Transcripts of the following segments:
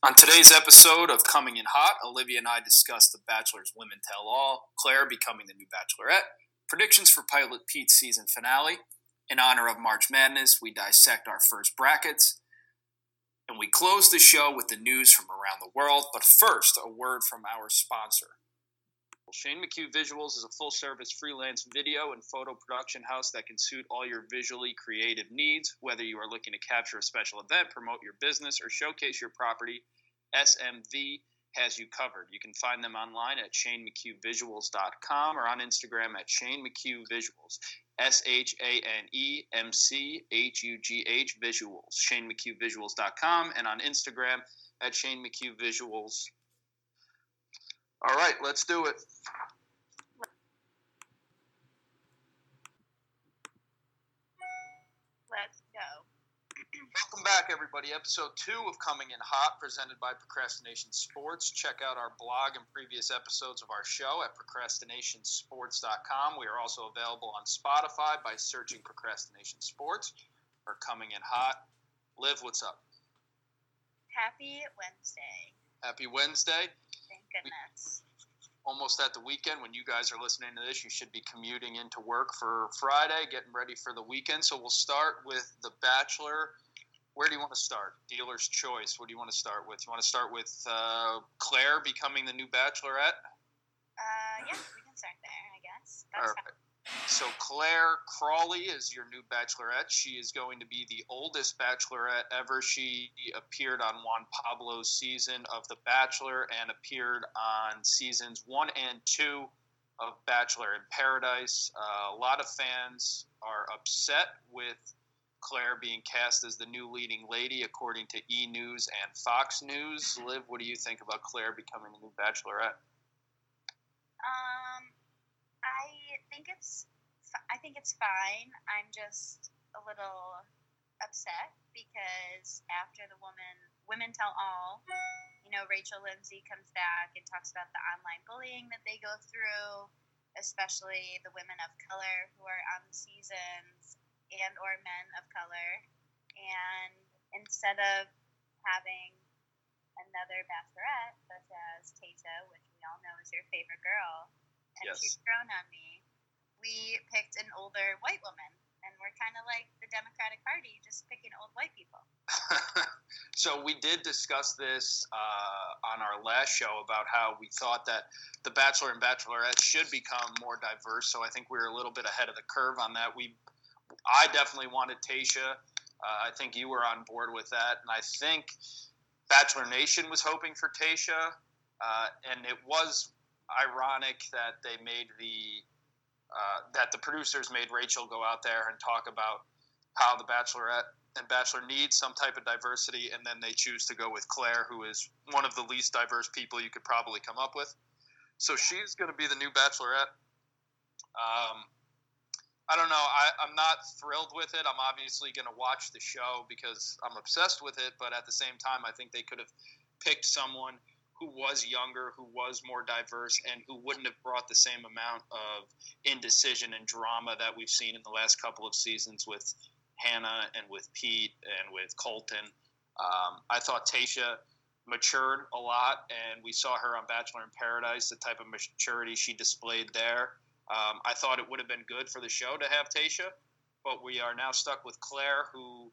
On today's episode of Coming in Hot, Olivia and I discuss The Bachelor's Women Tell All, Clare becoming the new Bachelorette, predictions for Pilot Pete's season finale. In honor of March Madness, we dissect our first brackets, and we close the show with the news from around the world. But first, a word from our sponsor. Shane McHugh Visuals is a full service freelance video and photo production house that can suit all your visually creative needs. Whether you are looking to capture a special event, promote your business, or showcase your property, SMV has you covered. You can find them online at shanemchughvisuals.com or on Instagram at Shane McHugh Visuals. S H A N E M C H U G H Visuals. ShaneMcHughVisuals.com and on Instagram at Shane McHugh Visuals. All right, let's do it. Let's go. Welcome back, everybody. Episode two of Coming in Hot, presented by Procrastination Sports. Check out our blog and previous episodes of our show at procrastinationsports.com. We are also available on Spotify by searching Procrastination Sports or Coming in Hot. Liv, what's up? Happy Wednesday. Happy Wednesday. Goodness. Almost at the weekend. When you guys are listening to this, you should be commuting into work for Friday, getting ready for the weekend. So we'll start with The Bachelor. Where do you want to start? Dealer's choice. What do you want to start with? You want to start with uh, Clare becoming the new Bachelorette? Uh, yeah, we can start there, I guess. All That's right. So Clare Crawley is your new bachelorette. She is going to be the oldest bachelorette ever. She appeared on Juan Pablo's season of The Bachelor and appeared on seasons one and two of Bachelor in Paradise. Uh, a lot of fans are upset with Clare being cast as the new leading lady, according to E News and Fox News. Liv, what do you think about Clare becoming the new bachelorette? Um, I think it's I think it's fine. I'm just a little upset because after the woman women tell all, you know, Rachel Lindsay comes back and talks about the online bullying that they go through, especially the women of color who are on the seasons and or men of color. And instead of having another bachelorette such as Tata, which we all know is your favorite girl, and Yes. she's grown on me. We picked an older white woman, and we're kind of like the Democratic Party, just picking old white people. so we did discuss this uh, on our last show about how we thought that the Bachelor and Bachelorette should become more diverse. So I think we were a little bit ahead of the curve on that. We, I definitely wanted Tayshia. Uh, I think you were on board with that, and I think Bachelor Nation was hoping for Tayshia, uh, and it was ironic that they made the uh, that the producers made Rachel go out there and talk about how the Bachelorette and Bachelor needs some type of diversity, and then they choose to go with Clare, who is one of the least diverse people you could probably come up with. So she's going to be the new Bachelorette. Um, I don't know. I, I'm not thrilled with it. I'm obviously going to watch the show because I'm obsessed with it, but at the same time, I think they could have picked someone who was younger, who was more diverse, and who wouldn't have brought the same amount of indecision and drama that we've seen in the last couple of seasons with Hannah and with Pete and with Colton. Um, I thought Tayshia matured a lot, and we saw her on Bachelor in Paradise, the type of maturity she displayed there. Um, I thought it would have been good for the show to have Tayshia, but we are now stuck with Clare, who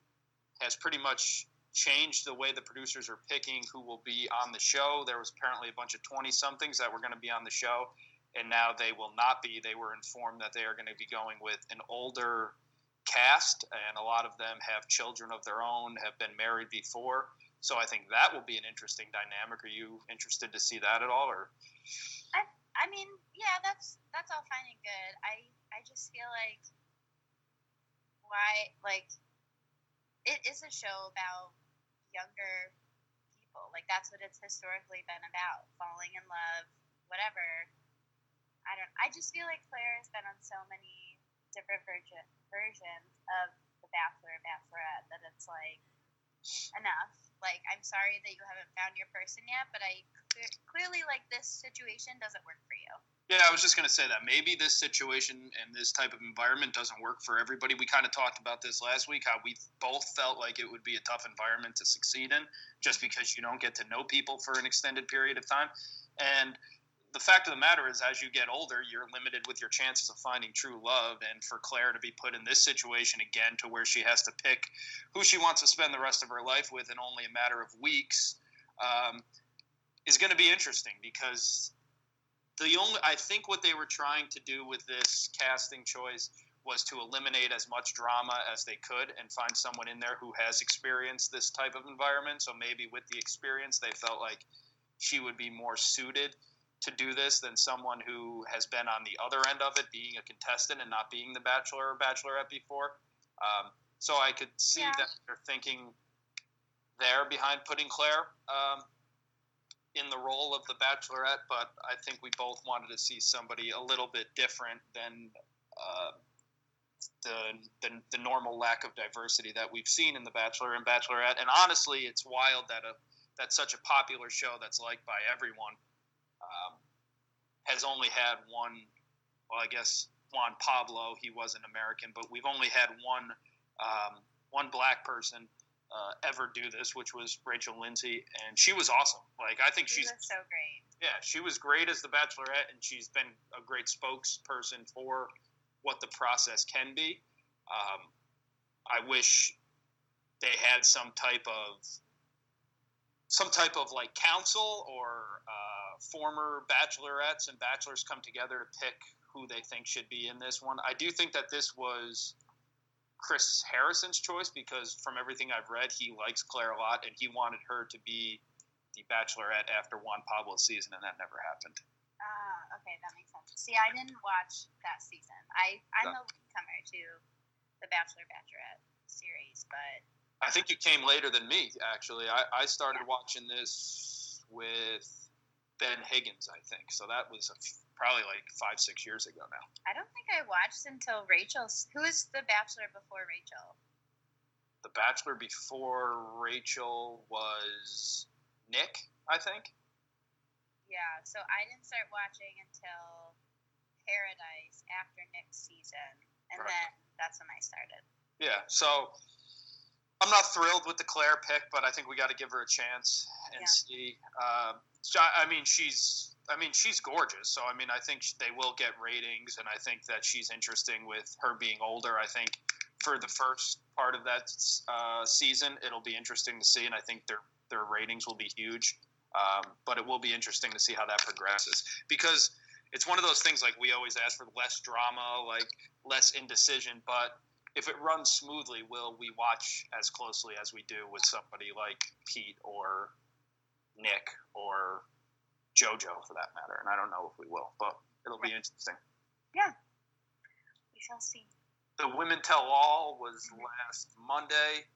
has pretty much changed the way the producers are picking who will be on the show. There was apparently a bunch of 20 somethings that were going to be on the show, and now they will not be. They were informed that they are going to be going with an older cast, and a lot of them have children of their own, have been married before. So I think that will be an interesting dynamic. Are you interested to see that at all, or? I mean, yeah, that's that's all fine and good. I I just feel like why like it is a show about younger people. Like that's what it's historically been about, falling in love, whatever. I don't I just feel like Clare has been on so many different version, versions of The Bachelor, Bachelorette that it's like enough. Like, I'm sorry that you haven't found your person yet, but I clearly like this situation doesn't work for you. Yeah, I was just going to say that maybe this situation and this type of environment doesn't work for everybody. We kind of talked about this last week how we both felt like it would be a tough environment to succeed in just because you don't get to know people for an extended period of time. And the fact of the matter is, as you get older, you're limited with your chances of finding true love. And for Clare to be put in this situation again to where she has to pick who she wants to spend the rest of her life with in only a matter of weeks um, is going to be interesting because the only I think what they were trying to do with this casting choice was to eliminate as much drama as they could and find someone in there who has experienced this type of environment. So maybe with the experience, they felt like she would be more suited to do this than someone who has been on the other end of it, being a contestant and not being the bachelor or bachelorette before. Um, so I could see yeah. that they're thinking there behind putting Clare. Um, in the role of the Bachelorette, but I think we both wanted to see somebody a little bit different than uh, the, the, the normal lack of diversity that we've seen in the Bachelor and Bachelorette. And honestly, it's wild that a that such a popular show that's liked by everyone um, has only had one. Well, I guess Juan Pablo, he was an American, but we've only had one um, one black person uh, ever do this, which was Rachel Lindsay, and she was awesome. Like I think she she's so great. Yeah, she was great as the Bachelorette, and she's been a great spokesperson for what the process can be. Um, I wish they had some type of some type of like council or uh, former bachelorettes and bachelors come together to pick who they think should be in this one. I do think that this was Chris Harrison's choice because from everything I've read, he likes Clare a lot and he wanted her to be the Bachelorette after Juan Pablo's season, and that never happened. Ah, uh, okay, that makes sense. See, I didn't watch that season. I I'm no. a latecomer to the Bachelor Bachelorette series, but I think you came later than me. Actually, I, I started yeah. watching this with Ben Higgins, I think. So that was a probably like five, six years ago now. I don't think I watched until Rachel's. Who was the Bachelor before Rachel? The Bachelor before Rachel was Nick, I think. Yeah, so I didn't start watching until Paradise after Nick's season, and right. then that's when I started. Yeah, so I'm not thrilled with the Clare pick, but I think we got to give her a chance and yeah. see. Uh, I mean, she's I mean, she's gorgeous. So, I mean, I think they will get ratings, and I think that she's interesting with her being older. I think for the first part of that uh, season, it'll be interesting to see, and I think their their ratings will be huge. Um, but it will be interesting to see how that progresses because it's one of those things like we always ask for less drama, like less indecision. But if it runs smoothly, will we watch as closely as we do with somebody like Pete or Nick or JoJo for that matter, and I don't know if we will, but it'll be interesting. Yeah, we shall see. The Women Tell All was mm-hmm. last Monday.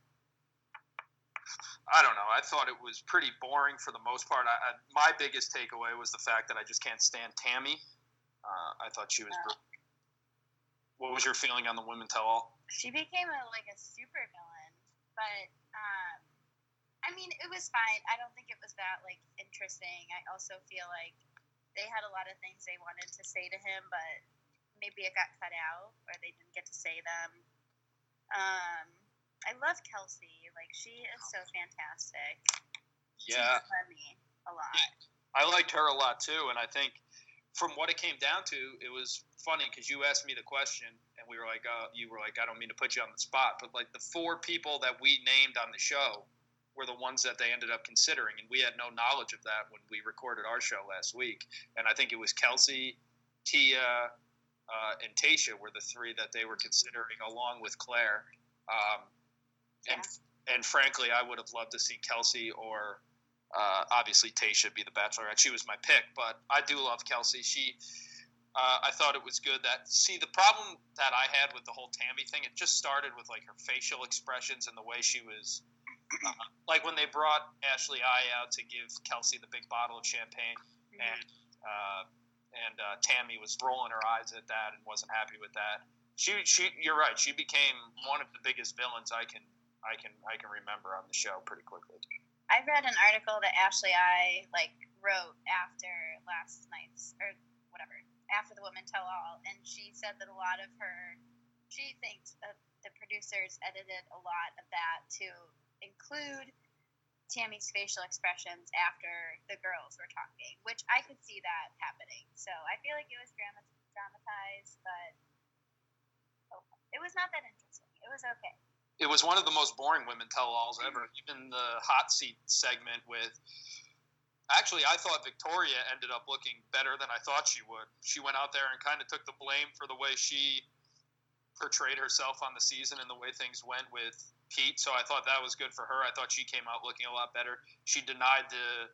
I don't know. I thought it was pretty boring for the most part. I, I, my biggest takeaway was the fact that I just can't stand Tammy. Uh, I thought she was. Yeah. What was your feeling on the Women Tell All? She became a, like a super villain, but I mean, it was fine. I don't think it was that like interesting. I also feel like they had a lot of things they wanted to say to him, but maybe it got cut out or they didn't get to say them. Um, I love Kelsey. Like she is so fantastic. Yeah, me a lot. I liked her a lot too, and I think from what it came down to, it was funny because you asked me the question, and we were like, uh, you were like, I don't mean to put you on the spot, but like the four people that we named on the show were the ones that they ended up considering, and we had no knowledge of that when we recorded our show last week. And I think it was Kelsey, Tia, uh, and Tayshia were the three that they were considering, along with Clare. Um, and yeah. and frankly, I would have loved to see Kelsey or uh, obviously Tayshia be the Bachelorette. She was my pick, but I do love Kelsey. She. Uh, I thought it was good that see the problem that I had with the whole Tammy thing. It just started with like her facial expressions and the way she was like when they brought Ashley I out to give Kelsey the big bottle of champagne, mm-hmm. and uh, and uh, Tammy was rolling her eyes at that and wasn't happy with that. She, she, you're right. She became one of the biggest villains I can, I can, I can remember on the show pretty quickly. I read an article that Ashley I like wrote after last night's or whatever after the women tell all, and she said that a lot of her she thinks the producers edited a lot of that to include Tammy's facial expressions after the girls were talking, which I could see that happening. So I feel like it was dramatized, but it was not that interesting. It was okay. It was one of the most boring women tell-alls mm-hmm. ever. Even the hot seat segment with actually I thought Victoria ended up looking better than I thought she would. She went out there and kind of took the blame for the way she portrayed herself on the season and the way things went with Pete. So I thought that was good for her. I thought she came out looking a lot better. She denied the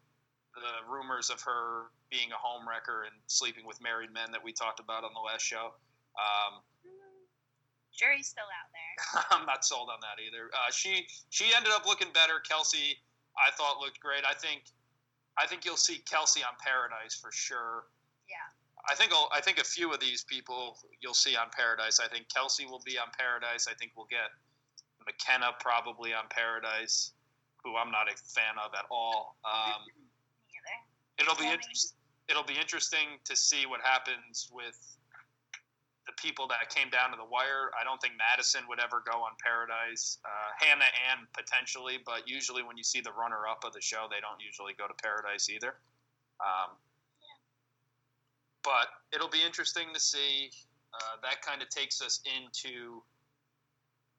the rumors of her being a home wrecker and sleeping with married men that we talked about on the last show. Um, Jury's still out there. I'm not sold on that either. Uh, she she ended up looking better. Kelsey, I thought looked great. I think I think you'll see Kelsey on Paradise for sure. Yeah. I think I'll, I think a few of these people you'll see on Paradise. I think Kelsey will be on Paradise. I think we'll get Mykenna probably on Paradise, who I'm not a fan of at all. Um, it'll be interesting. It'll be interesting to see what happens with the people that came down to the wire. I don't think Madison would ever go on Paradise. Uh, Hannah Ann potentially, but usually when you see the runner-up of the show, they don't usually go to Paradise either. Um, yeah. But it'll be interesting to see. Uh, that kind of takes us into.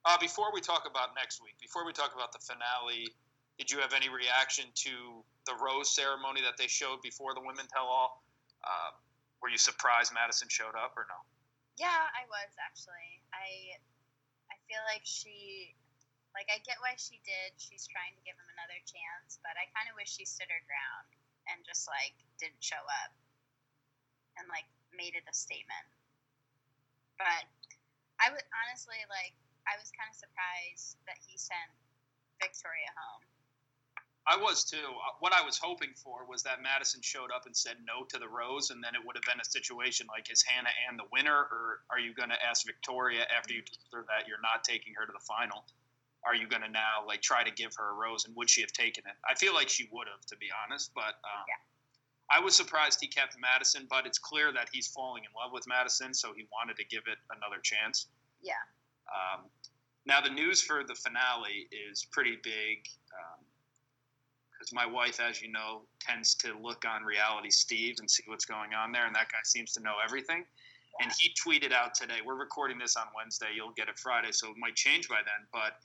Uh, before we talk about next week, before we talk about the finale, did you have any reaction to the rose ceremony that they showed before the women tell all? Uh, were you surprised Madison showed up or no? Yeah, I was actually. I I feel like she like I get why she did. She's trying to give him another chance, but I kind of wish she stood her ground and just like didn't show up and like made it a statement. But I would honestly like I was kind of surprised that he sent Victoria home I was too. Uh, what I was hoping for was that Madison showed up and said no to the rose, and then it would have been a situation like, is Hannah Ann the winner, or are you going to ask Victoria after you told her that you're not taking her to the final? Are you going to now like try to give her a rose, and would she have taken it? I feel like she would have, to be honest. But um, yeah. I was surprised he kept Madison, but it's clear that he's falling in love with Madison, so he wanted to give it another chance. Yeah. Um, now the news for the finale is pretty big. Um, because my wife, as you know, tends to look on Reality Steve and see what's going on there, and that guy seems to know everything. And he tweeted out today. We're recording this on Wednesday. You'll get it Friday, so it might change by then. But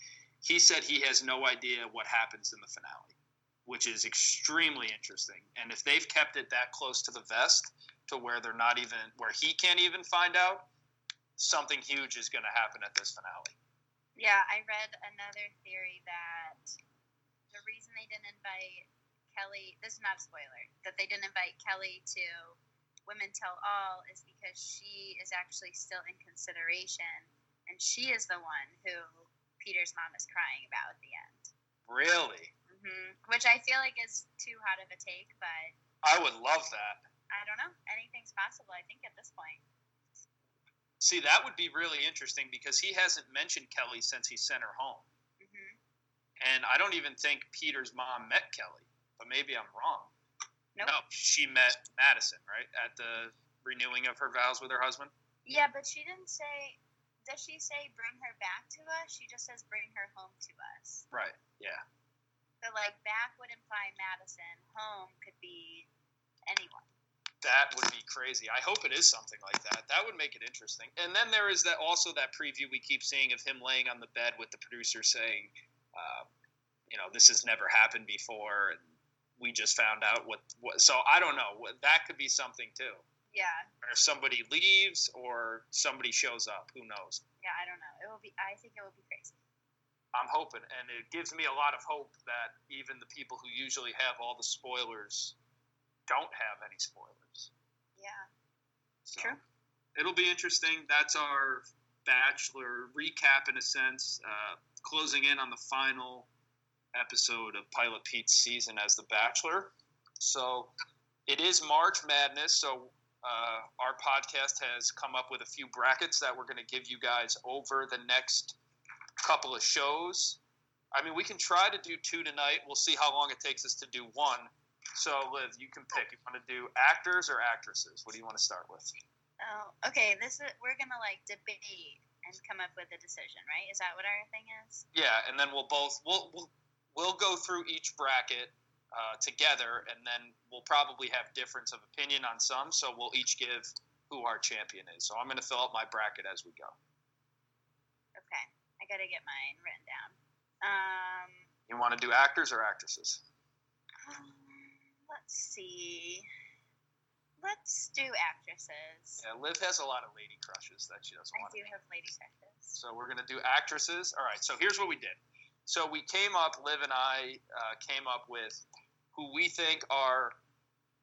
he said he has no idea what happens in the finale, which is extremely interesting. And if they've kept it that close to the vest, to where they're not even where he can't even find out, something huge is going to happen at this finale. Yeah, I read another theory that the reason they didn't invite Kelly, this is not a spoiler, that they didn't invite Kelly to Women Tell All is because she is actually still in consideration, and she is the one who Peter's mom is crying about at the end. Really? Mm-hmm. Which I feel like is too hot of a take, but I would love that. I don't know. Anything's possible. I think at this point. See, that would be really interesting because he hasn't mentioned Kelly since he sent her home. Mm-hmm. And I don't even think Peter's mom met Kelly, but maybe I'm wrong. Nope. No, she met Madison, right? At the renewing of her vows with her husband? Yeah, but she didn't say. Does she say bring her back to us? She just says bring her home to us. Right, yeah. So, like, back would imply Madison, home could be anyone. That would be crazy. I hope it is something like that. That would make it interesting. And then there is that also that preview we keep seeing of him laying on the bed with the producer saying, um, you know, this has never happened before, and we just found out what. what so I don't know. That could be something too. Yeah. Or somebody leaves, or somebody shows up. Who knows? Yeah, I don't know. It will be. I think it will be crazy. I'm hoping, and it gives me a lot of hope that even the people who usually have all the spoilers don't have any spoilers. Yeah. So True. It'll be interesting. That's our Bachelor recap in a sense. Uh, closing in on the final episode of Pilot Pete's season as The Bachelor. So it is March Madness. So uh, our podcast has come up with a few brackets that we're going to give you guys over the next couple of shows. I mean, we can try to do two tonight. We'll see how long it takes us to do one. So, Liv, you can pick. You want to do actors or actresses? What do you want to start with? Oh, okay. This is we're gonna like debate and come up with a decision, right? Is that what our thing is? Yeah, and then we'll both we'll we'll, we'll go through each bracket uh, together, and then we'll probably have difference of opinion on some. So we'll each give who our champion is. So I'm going to fill out my bracket as we go. Okay, I gotta get mine written down. Um, You want to do actors or actresses? Let's see. Let's do actresses. Yeah, Liv has a lot of lady crushes that she doesn't I want do to. have lady crushes. So we're gonna do actresses. All right. So here's what we did. So we came up. Liv and I uh, came up with who we think are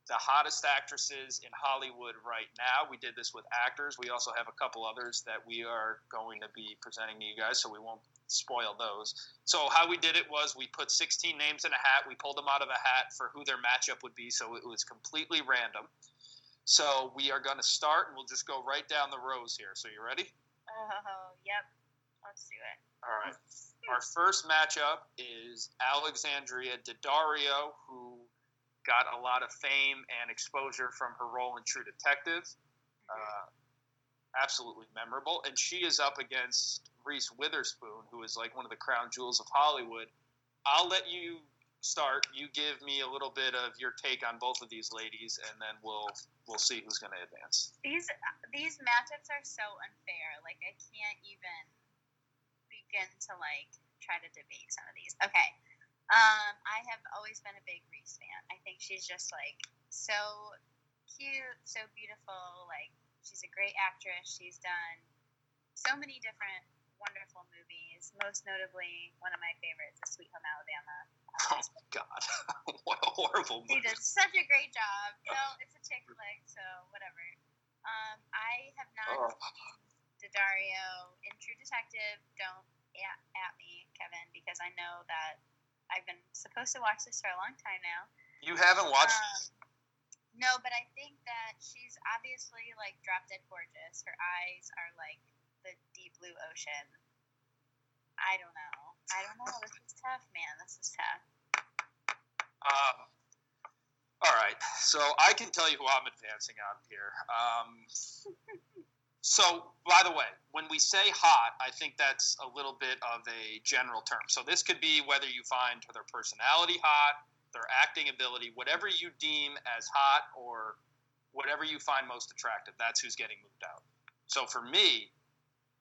the hottest actresses in Hollywood right now. We did this with actors. We also have a couple others that we are going to be presenting to you guys, so we won't spoil those. So how we did it was we put 16 names in a hat. We pulled them out of a hat for who their matchup would be. So it was completely random. So we are going to start, and we'll just go right down the rows here. So you ready? Oh, yep. Let's do it. All right. Our first matchup is Alexandria Daddario, who got a lot of fame and exposure from her role in True Detective. Uh, absolutely memorable. And she is up against Reese Witherspoon, who is like one of the crown jewels of Hollywood. I'll let you start. You give me a little bit of your take on both of these ladies, and then we'll we'll see who's going to advance. These these matchups are so unfair. Like I can't even begin to like try to debate some of these. Okay. Um, I have always been a big Reese fan. I think she's just like so cute, so beautiful. Like she's a great actress. She's done so many different wonderful movies. Most notably, one of my favorites is Sweet Home Alabama. Oh my God, what a horrible movie! She did such a great job. Know, it's a chick flick, so whatever. Um, I have not Oh. seen Daddario in True Detective. Don't at, at me, Kevin, because I know that I've been supposed to watch this for a long time now. You haven't watched. Um, no, but I think that she's obviously like drop dead gorgeous. Her eyes are like the deep blue ocean. I don't know. I don't know. This is tough, man. This is tough. Um, all right, so I can tell you who I'm advancing on here. Um, so, by the way, when we say hot, I think that's a little bit of a general term. So, this could be whether you find their personality hot, their acting ability, whatever you deem as hot or whatever you find most attractive. That's who's getting moved out. So, for me,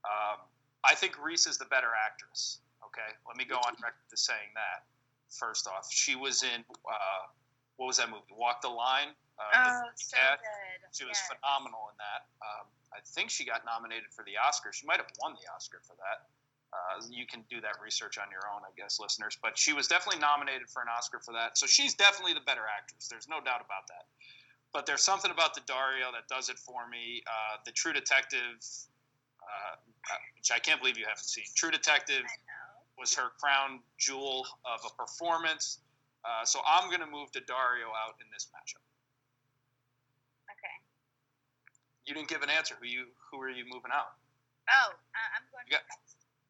um, I think Reese is the better actress. Okay, let me go on record to saying that. First off, she was in uh, what was that movie? Walk the Line. Uh, Oh, so cat. good. She was phenomenal in that. Um, I think she got nominated for the Oscar. She might have won the Oscar for that. Uh, you can do that research on your own, I guess, listeners. But she was definitely nominated for an Oscar for that. So she's definitely the better actress. There's no doubt about that. But there's something about Daddario that does it for me. Uh, the True Detective, uh, uh, which I can't believe you haven't seen. True Detective was her crown jewel of a performance. Uh, so I'm going to move Daddario out in this matchup. Okay. You didn't give an answer. Who you who are you moving out? Oh, uh, I'm going.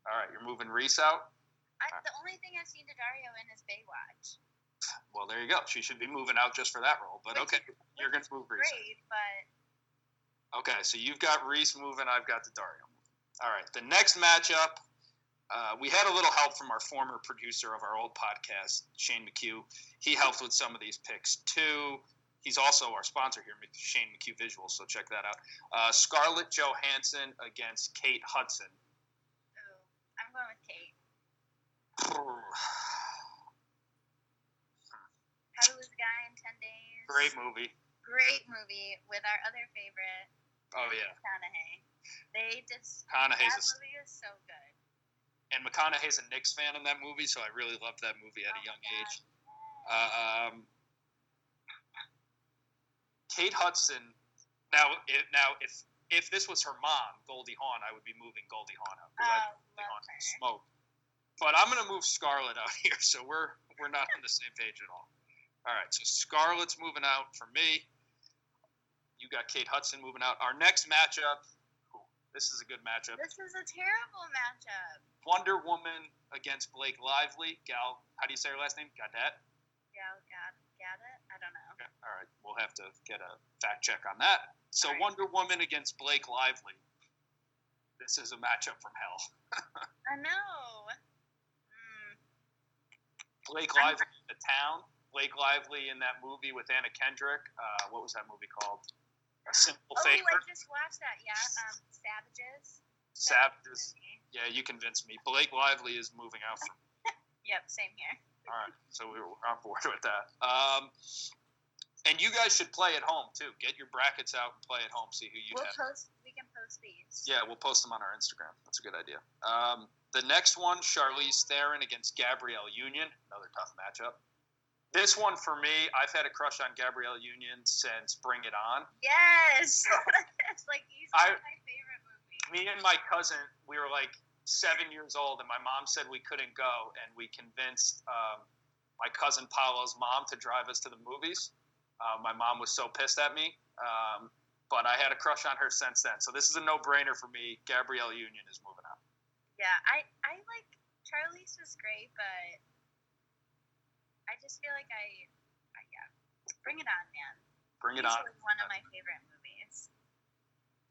You got- next. All right, you're moving Reese out. I, the only thing I've seen Daddario in is Baywatch. Well, there you go. She should be moving out just for that role. But Which okay, you're going to move Reese. Great, but Okay, so you've got Reese moving. I've got Daddario. All right, the next matchup. Uh, we had a little help from our former producer of our old podcast, Shane McHugh. He helped with some of these picks too. He's also our sponsor here, Shane McHugh Visuals, so check that out. Uh, Scarlett Johansson against Kate Hudson. ooh, I'm going with Kate. How to Lose a Guy in Ten Days. Great movie. Great movie with our other favorite, Oh yeah, McConaughey. They just McConaughey's that a, movie is so good. and McConaughey's a Knicks fan in that movie, so I really loved that movie at a Oh young God. age. Uh, um, Kate Hudson. Now, it, now if if this was her mom, Goldie Hawn, I would be moving Goldie Hawn out. 'cause I Oh, think Goldie Hawn her. But I'm gonna move Scarlett out here, so we're we're not on the same page at all. All right, so Scarlett's moving out for me. You got Kate Hudson moving out. Our next matchup. ooh, This is a good matchup. This is a terrible matchup. Wonder Woman against Blake Lively. Gal, how do you say her last name? Gadet. Gal Gad Gadot. I don't know. Okay, All right, we'll have to get a fact check on that. So right. Wonder Woman against Blake Lively. This is a matchup from hell. I know. Blake Lively in the town. Blake Lively in that movie with Anna Kendrick. Uh, what was that movie called? A Simple oh, Favor. I just watched that. Yeah. Um, Savages. Savages. Yeah, you convinced me. Blake Lively is moving out. From, Yep. Same here. all right, so we we're on board with that. Um, and you guys should play at home too. Get your brackets out and play at home. See who you We'll have. post. We can post these. Yeah, we'll post them on our Instagram. That's a good idea. Um, the next one, Charlize Theron against Gabrielle Union. Another tough matchup. This one for me, I've had a crush on Gabrielle Union since Bring It On. Yes. it's like easily my favorite movie. Me and my cousin, we were like seven years old, and my mom said we couldn't go, and we convinced um, my cousin Paolo's mom to drive us to the movies. Uh, my mom was so pissed at me, um, but I had a crush on her since then. So this is a no-brainer for me. Gabrielle Union is moving. Yeah, I I like Charlize was great, but I just feel like I, I yeah, Bring It On, man. Bring it on. One of my favorite movies.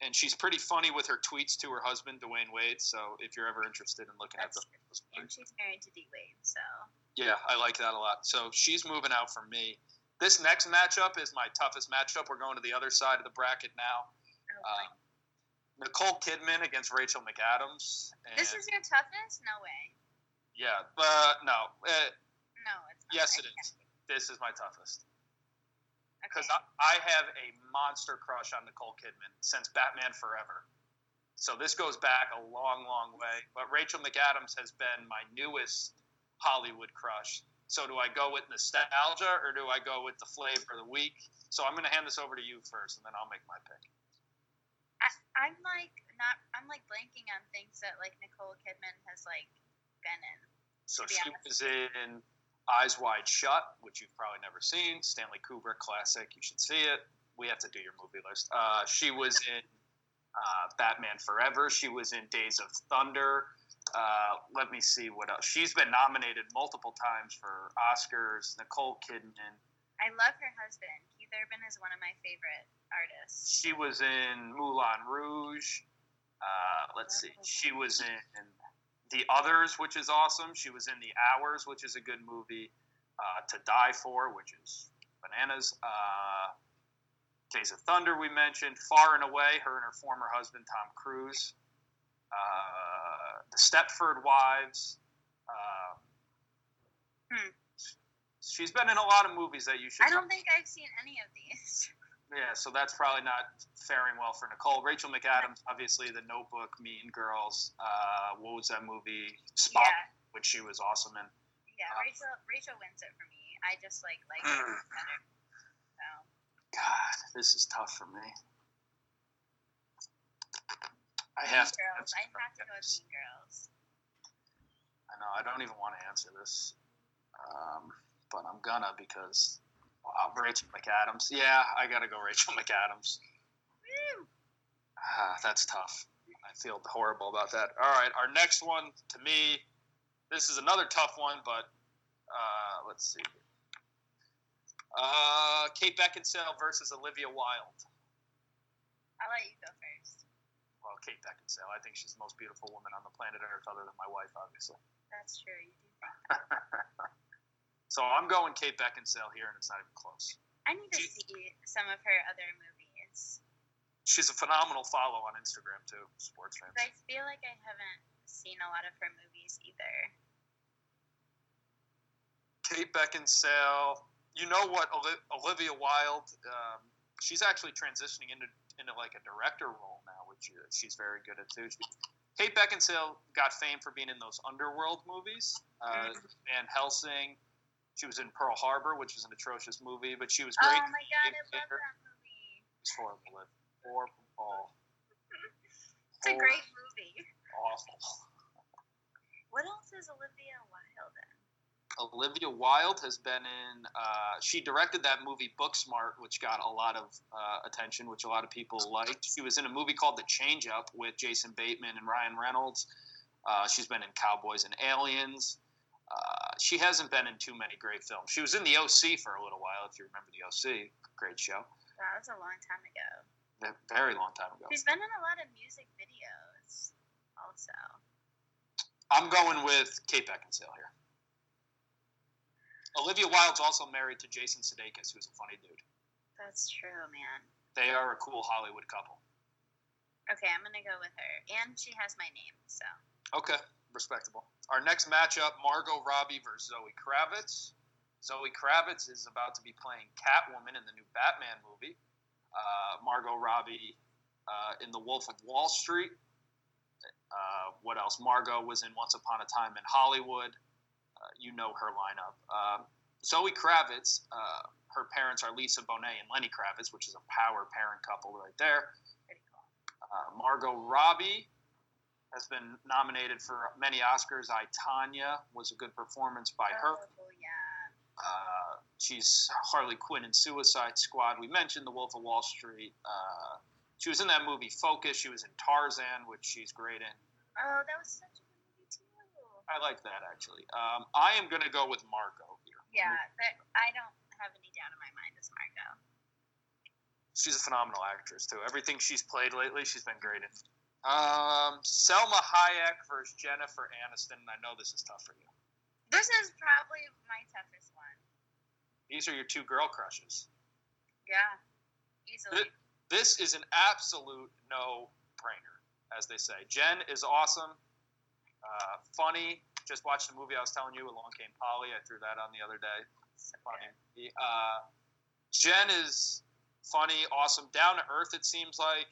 and she's pretty funny with her tweets to her husband Dwyane Wade. So if you're ever interested in looking That's at those, And she's married to D Wade, so yeah, I like that a lot. So she's moving out for me. This next matchup is my toughest matchup. We're going to the other side of the bracket now. oh. Um, Nicole Kidman against Rachel McAdams. This is your toughest? No way. yeah, but no, uh, No, it's not. Yes, I it is. this is my toughest because Okay. I, I have a monster crush on Nicole Kidman since Batman Forever. So this goes back a long, long way. But Rachel McAdams has been my newest Hollywood crush. So do I go with nostalgia or do I go with the flavor of the week? So I'm going to hand this over to you first, and then I'll make my pick. I, I'm like not. I'm like blanking on things that like Nicole Kidman has like been in. So be she honest. was in Eyes Wide Shut, which you've probably never seen. Stanley Kubrick classic. You should see it. We have to do your movie list. Uh, she was in uh, Batman Forever. She was in Days of Thunder. Uh, let me see what else. She's been nominated multiple times for Oscars. Nicole Kidman. I love her husband. Keith Urban is one of my favorite artists. She was in Moulin Rouge. Uh, let's see. She was in The Others, which is awesome. She was in The Hours, which is a good movie. Uh, to Die For, which is bananas. Uh, Days of Thunder, we mentioned. Far and Away, her and her former husband, Tom Cruise. Uh, the Stepford Wives. Uh, Hmm. She's been in a lot of movies that you should I don't think I've seen any of these. yeah, so that's probably not faring well for Nicole. Rachel McAdams, obviously, The Notebook, Mean Girls. Uh, what was that movie? Spot, Yeah, which she was awesome in. yeah. Uh, Rachel Rachel wins it for me. I just like like her Mm. better. So God, this is tough for me. I have to. Girls. answer I have to go with. Mean Girls. I know. I don't even want to answer this, um, but I'm gonna because wow, Rachel McAdams. Yeah, I gotta go Rachel McAdams. Ah, that's tough. I feel horrible about that. All right, our next one to me, this is another tough one, but uh, let's see. Uh, Kate Beckinsale versus Olivia Wilde. I'll let you go first. Well, Kate Beckinsale. I think she's the most beautiful woman on the planet Earth, other than my wife, obviously. That's true. You do think. So I'm going Kate Beckinsale here, and it's not even close. I need to see some of her other movies. She's a phenomenal follow on Instagram too, sports fans. 'Cause I feel like I haven't seen a lot of her movies either. Kate Beckinsale. You know what? Olivia Wilde. Um, she's actually transitioning into into like a director role now, which she's very good at too. She, Kate Beckinsale got fame for being in those underworld movies, uh, Mhm. Van Helsing. She was in Pearl Harbor, which is an atrocious movie, but she was great. Oh my god, I love that movie. It's horrible. It- Horrible. It's a great movie. Awful. What else is Olivia Wilde in? Olivia Wilde has been in. Uh, she directed that movie Booksmart, which got a lot of uh, attention, which a lot of people liked. She was in a movie called The Change Up with Jason Bateman and Ryan Reynolds. Uh, she's been in Cowboys and Aliens. Uh, she hasn't been in too many great films. She was in The OC for a little while, if you remember The OC. Great show. That was a long time ago. Very long time ago. She's been in a lot of music videos, also. I'm going with Kate Beckinsale here. Olivia Wilde's also married to Jason Sudeikis, who's a funny dude. That's true, man. They are a cool Hollywood couple. Okay, I'm gonna go with her, and she has my name, so. Okay, respectable. Our next matchup: Margot Robbie versus Zoe Kravitz. Zoe Kravitz is about to be playing Catwoman in the new Batman movie. Uh, Margot Robbie uh, in The Wolf of Wall Street. Uh, what else? Margot was in Once Upon a Time in Hollywood. Uh, you know her lineup. Um, Zoe Kravitz, uh, her parents are Lisa Bonet and Lenny Kravitz, which is a power parent couple right there. Uh, Margot Robbie has been nominated for many Oscars. I Tanya was a good performance by her. Oh, yeah. Uh, she's Harley Quinn in Suicide Squad. We mentioned The Wolf of Wall Street. Uh, she was in that movie Focus. She was in Tarzan, which she's great in. Oh, that was such a good movie, too. I like that actually. Um, I am going to go with Margot here. Yeah, that, I don't have any doubt in my mind it's Margot. She's a phenomenal actress too. Everything she's played lately, she's been great in. Um, Selma Hayek versus Jennifer Aniston. I know this is tough for you. This is probably my toughest one. These are your two girl crushes. Yeah, easily. This is an absolute no-brainer, as they say. Jen is awesome, uh, funny. Just watched the movie I was telling you, Along Came Polly. I threw that on the other day. So Funny. Uh, Jen is funny, awesome, down to earth. It seems like,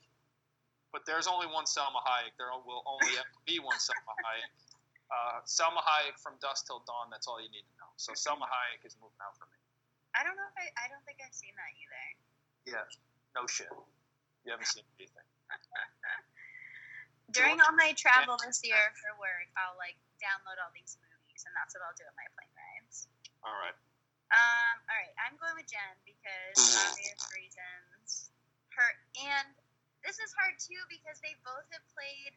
but there's only one Selma Hayek. There will only be one Selma Hayek. Uh, Selma Hayek from Dusk Till Dawn. That's all you need to know. So Selma Hayek is moving out for me. I don't know if I, I don't think I've seen that either. Yeah. No shit. You haven't seen anything. During all my travel this year for work, I'll like download all these movies, and that's what I'll do on my plane rides. All right. Um, all right, I'm going with Jen because Mhm. obvious reasons. Her and this is hard too because they both have played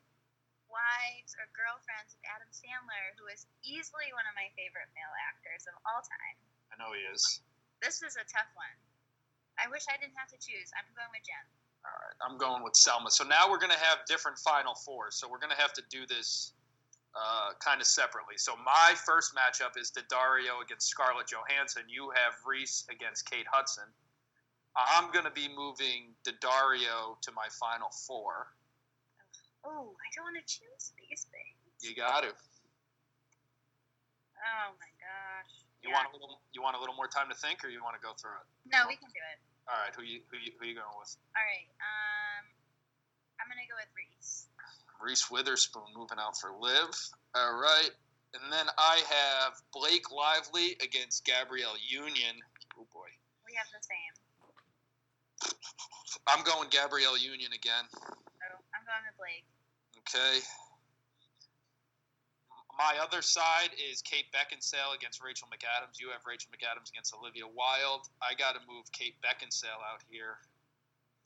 wives or girlfriends of Adam Sandler, who is easily one of my favorite male actors of all time. I know he is. This is a tough one. I wish I didn't have to choose. I'm going with Jen. All right. I'm going with Selma. So now we're going to have different final fours. So we're going to have to do this uh, kind of separately. So my first matchup is Daddario against Scarlett Johansson. You have Reese against Kate Hudson. I'm going to be moving Daddario to my final four. Oh, I don't want to choose these things. You got to. Oh my gosh. You Yeah. want a little. You want a little more time to think, or you want to go through it? No, we can do it. All right. Who you who you, who you going with? All right. Um, I'm gonna go with Reese. Reese Witherspoon moving out for Liv. All right. And then I have Blake Lively against Gabrielle Union. Oh boy. We have the same. I'm going Gabrielle Union again. Oh, I'm going with Blake. Okay. My other side is Kate Beckinsale against Rachel McAdams. You have Rachel McAdams against Olivia Wilde. I got to move Kate Beckinsale out here.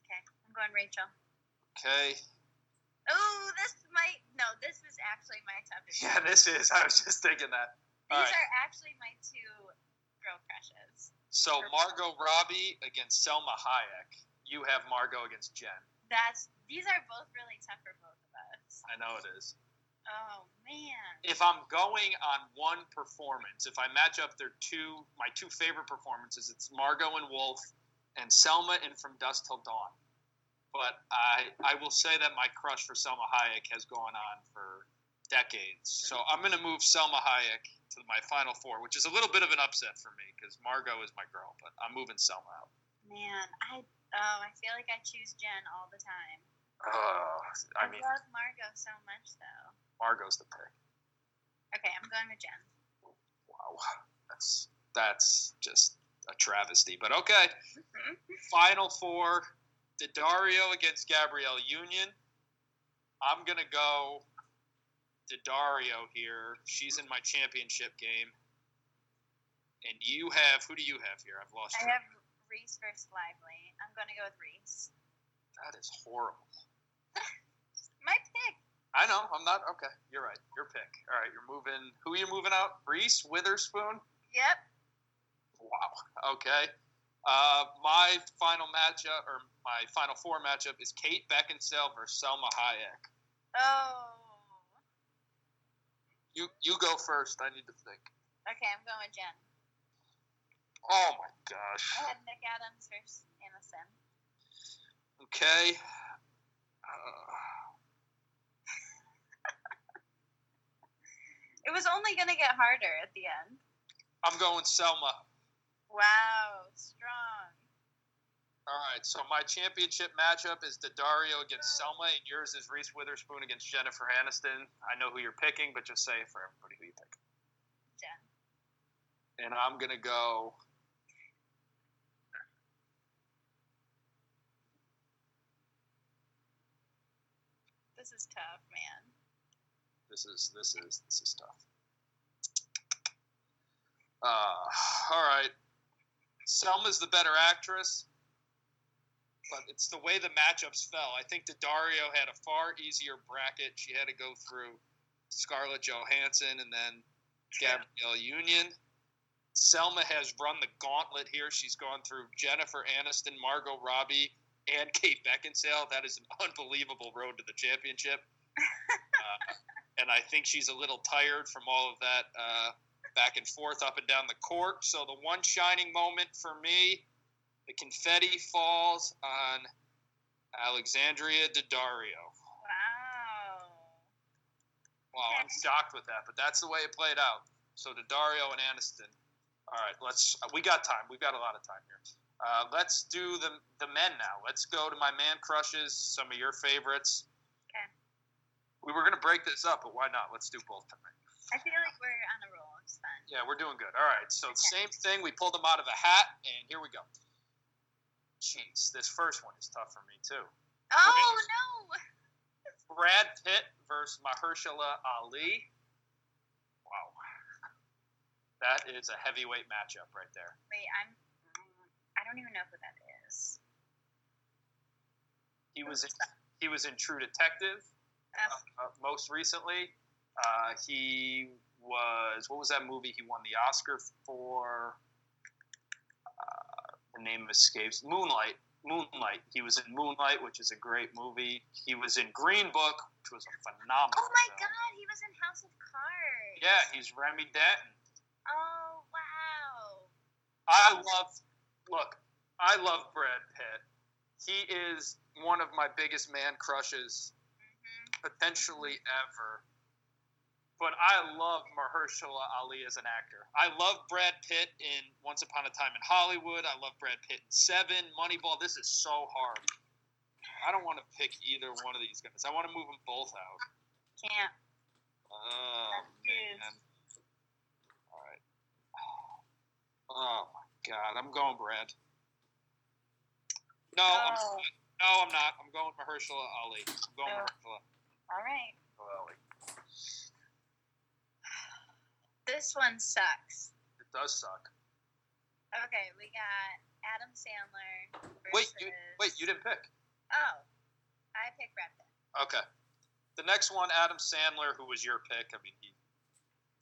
Okay, I'm going Rachel. Okay. Oh, this might no. This is actually my toughest. Yeah, this is. I was just thinking that. These right. are actually my two girl crushes. So Margot Robbie against Selma Hayek. You have Margot against Jen. That's these are both really tough for both of us. I know it is. Oh man. If I'm going on one performance, if I match up their two, my two favorite performances, it's Margot and Wolf and Selma in From Dusk Till Dawn. But I, I will say that my crush for Selma Hayek has gone on for decades. So I'm going to move Selma Hayek to my final four, which is a little bit of an upset for me because Margot is my girl, but I'm moving Selma out. Man, I oh I feel like I choose Jen all the time. Uh, I I mean, love Margot so much though. Margot's the pick. Okay, I'm going with Jen. Wow, that's that's just a travesty. But okay, final four: Daddario against Gabrielle Union. I'm gonna go Daddario here. She's in my championship game. And you have who do you have here? I've lost I track. have Reese versus Lively. I'm going to go with Reese. That is horrible. My pick. I know. I'm not okay. You're right. Your pick. All right. You're moving. Who are you moving out? Reese Witherspoon. Yep. Wow. Okay. Uh, my final matchup or my final four matchup is Kate Beckinsale versus Selma Hayek. Oh. You you go first. I need to think. Okay, I'm going with Jen. Oh my gosh. I had McAdams versus Aniston. Okay. Uh, It was only gonna get harder at the end. I'm going Selma. Wow, strong. All right. So my championship matchup is Daddario against Selma, and yours is Reese Witherspoon against Jennifer Aniston. I know who you're picking, but just say for everybody who you pick. Jen. And I'm gonna go. This is tough, man. This is this is this is tough. Uh, all right. Selma's the better actress, but it's the way the matchups fell. I think Dario had a far easier bracket. She had to go through Scarlett Johansson and then Gabrielle Union. Selma has run the gauntlet here. She's gone through Jennifer Aniston, Margot Robbie, and Kate Beckinsale. That is an unbelievable road to the championship. uh, and I think she's a little tired from all of that uh, back and forth up and down the court. So the one shining moment for me, the confetti falls on Alexandria Daddario. Wow. Wow, I'm shocked with that, but that's the way it played out. So Daddario and Aniston. All right, let's. We got time. We've got a lot of time here. Uh, let's do the the men now. Let's go to my man crushes. Some of your favorites. Okay. We were gonna break this up, but why not? Let's do both tonight. I feel like we're on a roll. It's fun. Yeah, we're doing good. All right, so Okay. same thing. We pulled them out of a hat, and here we go. Jeez, this first one is tough for me too. Oh no! Brad Pitt versus Mahershala Ali. Wow, that is a heavyweight matchup right there. Wait, I'm. I don't even know who that is. He was in, he was in True Detective Uh, uh, most recently. Uh, he was what was that movie he won the Oscar for? The name escapes. Moonlight. Moonlight. He was in Moonlight, which is a great movie. He was in Green Book, which was a phenomenal. oh my film. God, he was in House of Cards. Yeah, he's Remy Danton. Oh wow. I love. Look, I love Brad Pitt. He is one of my biggest man crushes hmm potentially ever. But I love Mahershala Ali as an actor. I love Brad Pitt in Once Upon a Time in Hollywood. I love Brad Pitt in Seven, Moneyball. This is so hard. I don't want to pick either one of these guys. I want to move them both out. Can't. Oh man. All right. Oh my God, I'm going Brad. No, I'm Oh. no, I'm not. I'm going Mahershala Ali. I'm going Oh. Mahershala All right. Ali. This one sucks. It does suck. Okay, we got Adam Sandler. Versus... Wait, you, wait, you didn't pick. Oh, I picked Brad Okay. The next one, Adam Sandler, who was your pick. I mean, he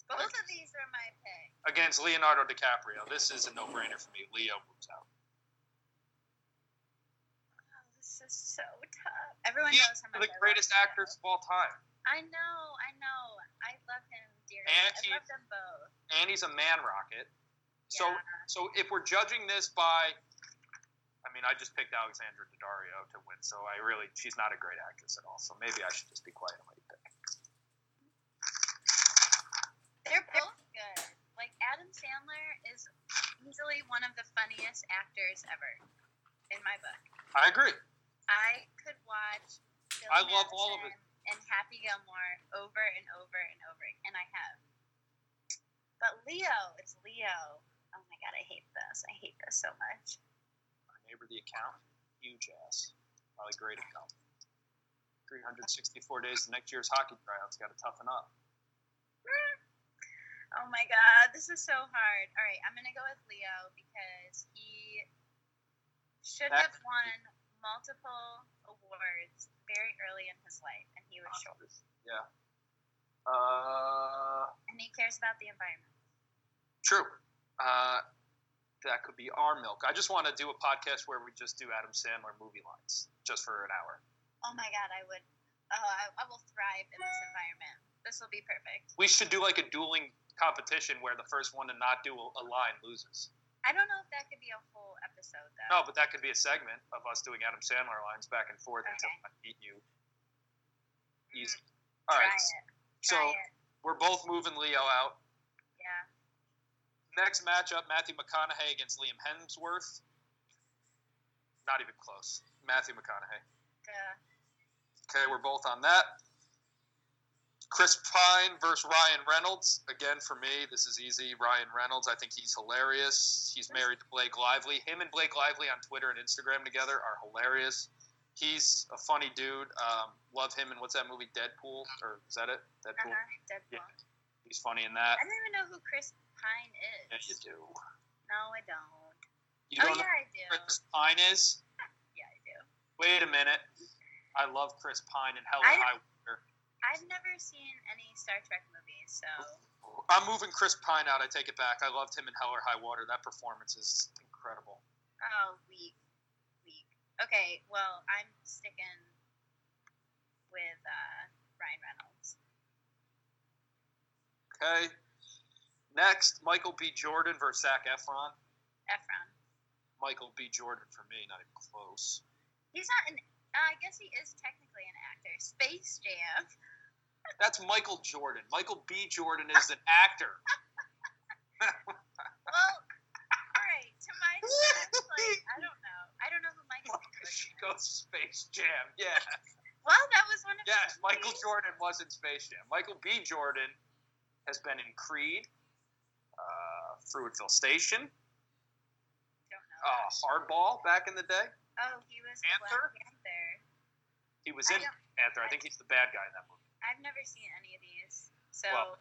Both of these are my pick. against Leonardo DiCaprio. This is a no-brainer for me. Leo moves out. Oh, this is so tough. Everyone He's knows one the greatest actors of all time, I know, I know. I love him. And I he- love them both. and he's a man rocket. So, Yeah. so if we're judging this by, I mean, I just picked Alexandra Daddario to win. So I really, she's not a great actress at all. So maybe I should just be quiet and let you pick. They're both good. Like Adam Sandler is easily one of the funniest actors ever, in my book. I agree. I could watch. Bill I love all of it. And Happy Gilmore over and over and over, and I have. But Leo, it's Leo. Oh my god, I hate this. I hate this so much. My neighbor, the accountant, huge ass, probably great accountant. 364 days to next year's hockey tryouts. Got to toughen up. Oh my god, this is so hard. All right, I'm gonna go with Leo because he should That- have won multiple awards very early in his life, and he was short. Yeah. Uh, And he cares about the environment. True. Uh, that could be our milk. I just want to do a podcast where we just do Adam Sandler movie lines just for an hour. Oh my god, I would. Oh, I, I will thrive in this environment. This will be perfect. We should do like a dueling competition where the first one to not do a, a line loses. I don't know if that could be a whole episode though. No, but that could be a segment of us doing Adam Sandler lines back and forth until Okay. I beat you. Easy. Mm, All right. So it. we're both moving Leo out. Yeah. Next matchup, Matthew McConaughey against Liam Hemsworth. Not even close. Matthew McConaughey. Duh. Okay, we're both on that. Chris Pine versus Ryan Reynolds. Again, for me, this is easy. Ryan Reynolds, I think he's hilarious. He's married to Blake Lively. Him and Blake Lively on Twitter and Instagram together are hilarious. He's a funny dude. Um, love him and what's that movie, Deadpool? Or is that it? Deadpool? Uh-huh. Deadpool. Yeah. He's funny in that. I don't even know who Chris Pine is. Yeah, you do. No, I don't. You oh don't yeah, know I do. Chris Pine is? Yeah, I do. Wait a minute. I love Chris Pine and Hell or High Water. I've never seen any Star Trek movies, so I'm moving Chris Pine out. I take it back. I loved him in Hell or High Water. That performance is incredible. oh weak, weak. Okay, well I'm sticking with uh, Ryan Reynolds. Okay. Next, Michael B. Jordan versus Zac Efron. Efron. Michael B. Jordan for me, not even close. He's not an. Uh, I guess he is technically an actor. Space Jam. That's Michael Jordan. Michael B. Jordan is an actor. Well, all right. To my sense, like I don't know. I don't know who Michael she goes Space Jam. Yeah. Well, that was one of Yes, Michael movies. Jordan was in Space Jam. Michael B. Jordan has been in Creed, Fruitvale Station, Don't know. uh, Hardball back in the day. oh, he was the Panther? Panther. He was in Panther. I think he's the bad guy in that movie. I've never seen any of these, so Well-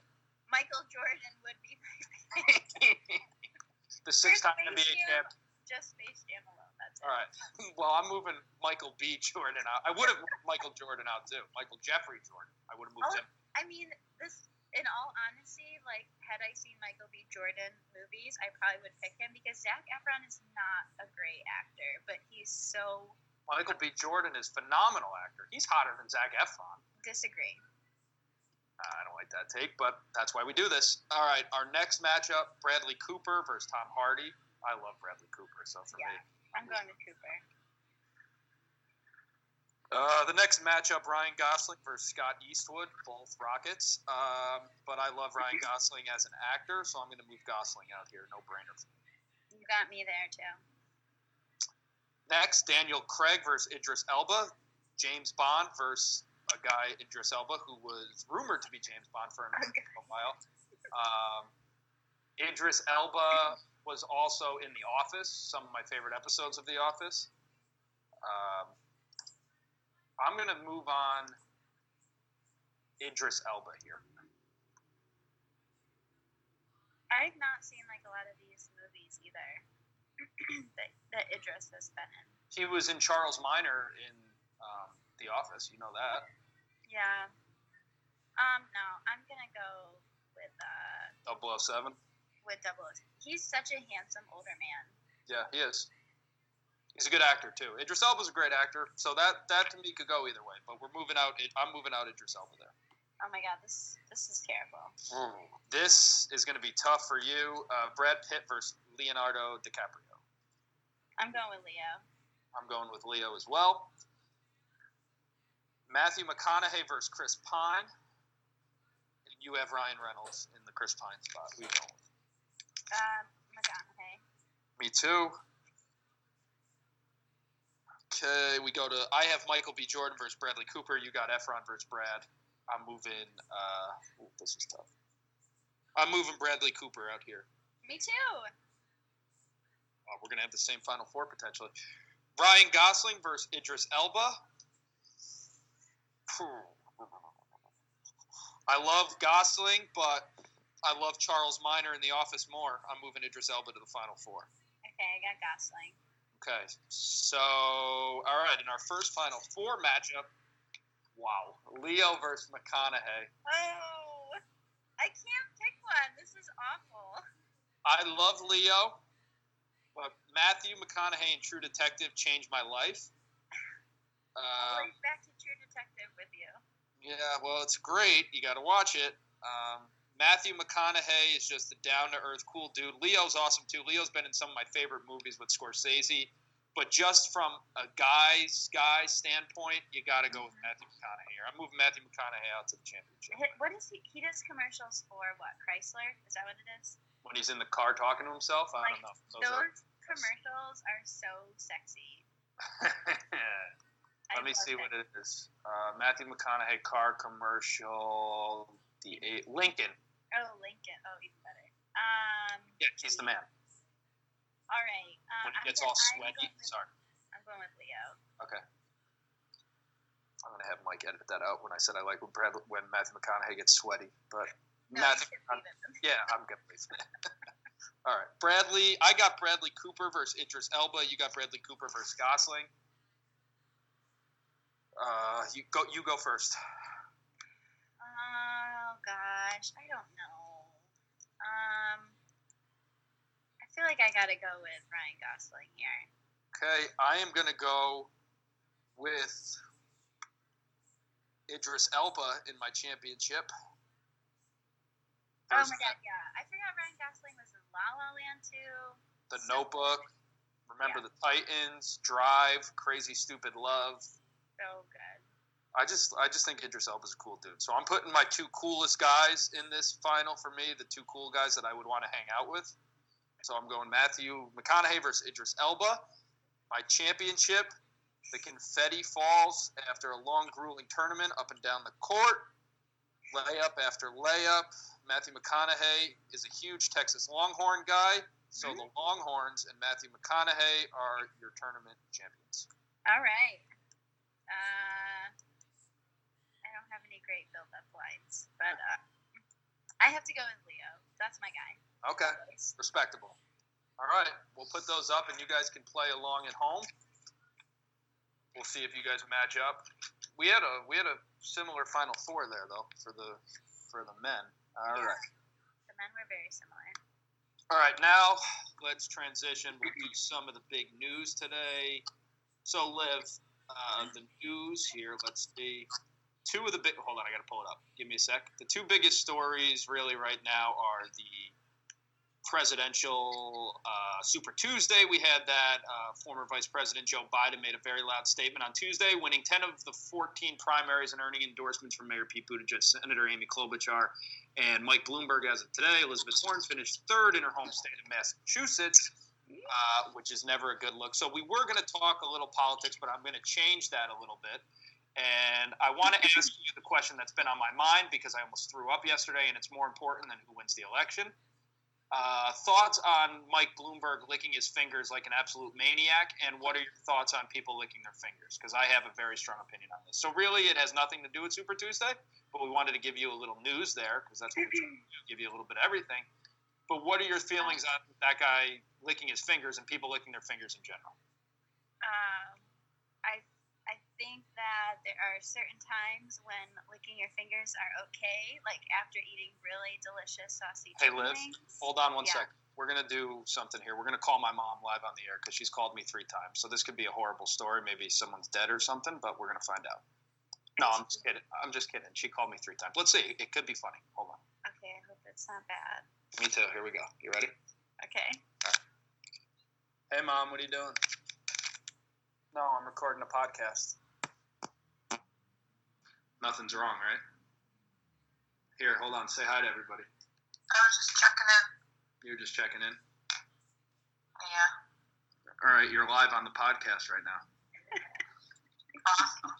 Michael Jordan would be my the six-time NBA champ. just Space Jam alone. That's it. All right. Well, I'm moving Michael B. Jordan out. I would have moved Michael Jordan out too. Michael Jeffrey Jordan. I would have moved Oh. him. I mean, this. In all honesty, like had I seen Michael B. Jordan movies, I probably would pick him because Zac Efron is not a great actor, but he's so Michael B. Jordan is a phenomenal actor. He's hotter than Zac Efron. disagree. I don't like that take, but that's why we do this. All right, our next matchup: Bradley Cooper versus Tom Hardy. I love Bradley Cooper, so for Yeah. me, I'm going with Cooper. Uh, the next matchup: Ryan Gosling versus Scott Eastwood, both Rockets. Um, but I love Ryan Gosling as an actor, so I'm going to move Gosling out here. No brainer. for me. You got me there too. Next, Daniel Craig versus Idris Elba. James Bond versus a guy Idris Elba who was rumored to be James Bond for a a while. Um, Idris Elba was also in The Office, some of my favorite episodes of The Office. Um, going to move on Idris Elba here. I've not seen like a lot of these movies either that, that Idris has been in. He was in Charles Miner in um, The Office, you know that. Yeah. Um. No, I'm gonna go with uh 007. with Double. O. He's such a handsome older man. Yeah, he is. He's a good actor too. Idris Elba's a great actor, so that that to me could go either way. But we're moving out. I'm moving out Idris Elba there. Oh my god, this this is terrible. This is going to be tough for you. Uh, Brad Pitt versus Leonardo DiCaprio. I'm going with Leo. I'm going with Leo as well. Matthew McConaughey versus Chris Pine. And you have Ryan Reynolds in the Chris Pine spot. Who you going with? Um, McConaughey. Me too. Okay, we go to. I have Michael B. Jordan versus Bradley Cooper. You got Efron versus Brad. I'm moving. Uh, ooh, this is tough. I'm moving Bradley Cooper out here. Me too. Uh, we're gonna have the same Final Four potentially. Ryan Gosling versus Idris Elba. I love Gosling, but I love Charles Miner in The Office more. I'm moving Idris Elba to the Final Four. Okay, I got Gosling. Okay, so all right, in our first final four matchup, wow, Leo versus McConaughey. Oh, I can't pick one. This is awful. I love Leo, but Matthew McConaughey and True Detective changed my life. Um, back to True Detective with you. yeah, well, it's great. You got to watch it. Um, Matthew McConaughey is just a down to earth, cool dude. Leo's awesome too. Leo's been in some of my favorite movies with Scorsese. But just from a guy's guy standpoint, you got to go with Matthew McConaughey. here. I'm moving Matthew McConaughey out to the championship. Hi- What is he? He does commercials for what? Chrysler? Is that what it is? When he's in the car talking to himself, I don't know. Those commercials are so sexy. are- I Let me see them. what it is. Uh, Matthew McConaughey car commercial. The A- Lincoln. Oh, Lincoln. Oh, even better. Um. Yeah, he's the man. All right. Um, When he gets all sweaty. with- Sorry. I'm going with Leo. Okay. I'm gonna have Mike edit that out when I said I like when Brad when Matthew McConaughey gets sweaty, but No, Matthew, yeah, I'm gonna leave it. All right, Bradley. I got Bradley Cooper versus Idris Elba. You got Bradley Cooper versus Gosling. Uh, you go. You go first. Gosh, I don't know. Um, I feel like I gotta go with Ryan Gosling here. Okay, I am gonna go with Idris Elba in my championship. Oh my god, yeah. I forgot Ryan Gosling was in La La Land too. The So Notebook. Remember Yeah. the Titans, Drive, Crazy Stupid Love. So good. I just I just think Idris Elba's a cool dude. So I'm putting my two coolest guys in this final for me, the two cool guys that I would want to hang out with. So I'm going Matthew McConaughey versus Idris Elba. My championship, the confetti falls after a long grueling tournament up and down the court. Layup after layup. Matthew McConaughey is a huge Texas Longhorn guy. So the Longhorns and Matthew McConaughey are your tournament champions. All right. Uh, I don't have any great but uh, I have to go with Leo. That's my guy. Okay. Respectable. All right, we'll put those up, and you guys can play along at home. We'll see if you guys match up. We had a we had a similar Final Four there though for the for the men. All Yeah. right. The men were very similar. All right, now let's transition. We'll do some of the big news today. So, Liv, uh, the news here. Let's see. Two of the big. Hold on, I got to pull it up. Give me a sec. The two biggest stories really right now are the presidential uh, Super Tuesday. We had that. Uh, former Vice President Joe Biden made a very loud statement on Tuesday, winning 10 of the 14 primaries and earning endorsements from Mayor Pete Buttigieg, Senator Amy Klobuchar, and Mike Bloomberg as of today. Elizabeth Warren finished third in her home state of Massachusetts, uh, which is never a good look. So we were going to talk a little politics, but I'm going to change that a little bit. And I want to ask you the question that's been on my mind because I almost threw up yesterday, and it's more important than who wins the election. Uh, thoughts on Mike Bloomberg licking his fingers like an absolute maniac, and what are your thoughts on people licking their fingers? Because I have a very strong opinion on this. So really, it has nothing to do with Super Tuesday, but we wanted to give you a little news there because that's what we try to do, give you a little bit of everything. But what are your feelings on that guy licking his fingers and people licking their fingers in general? Think that there are certain times when licking your fingers are okay, like after eating really delicious saucy Hey, Liv, wings. Hold on one Yeah. second. We're gonna do something here. We're gonna call my mom live on the air because she's called me three times. So this could be a horrible story. Maybe someone's dead or something, but we're gonna find out. No, I'm just kidding. I'm just kidding. She called me three times. Let's see. It could be funny. Hold on. Okay, I hope it's not bad. Me too. Here we go. You ready? Okay. Hey, mom. What are you doing? No, I'm recording a podcast. Nothing's wrong, right? Here, hold on. Say hi to everybody. I was just checking in. You're just checking in. Yeah. All right, you're live on the podcast right now. Awesome.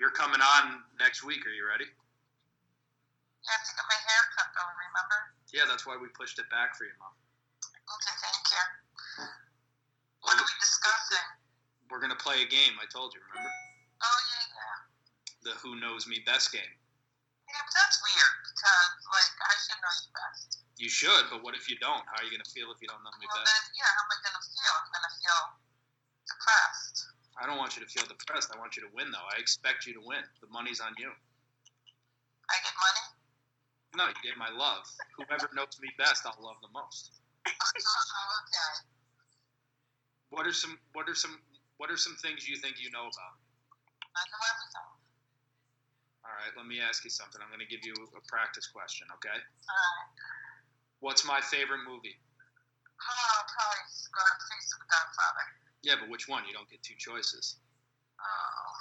You're coming on next week. Are you ready? You have to get my hair cut though, remember? Yeah, that's why we pushed it back for you, mom. Okay, thank you. What are we discussing? We're gonna play a game. I told you. Remember yeah, yeah. The Who Knows Me Best game? Yeah, but that's weird because like I should know you best. You should, but what if you don't? How are you gonna feel if you don't know me Well best? then, yeah, how am I gonna feel? I'm gonna feel depressed. I don't want you to feel depressed. I want you to win, though. I expect you to win. The money's on you. I get money. No, you get my love. Whoever knows me best, I'll love the most. Uh-huh, okay. What are some What are some What are some things you think you know about? I know everything. Right, let me ask you something. I'm going to give you a practice question. Okay. Alright. What's my favorite movie? Oh, probably Scarface of the Godfather. Yeah, but which one? You don't get two choices. Oh.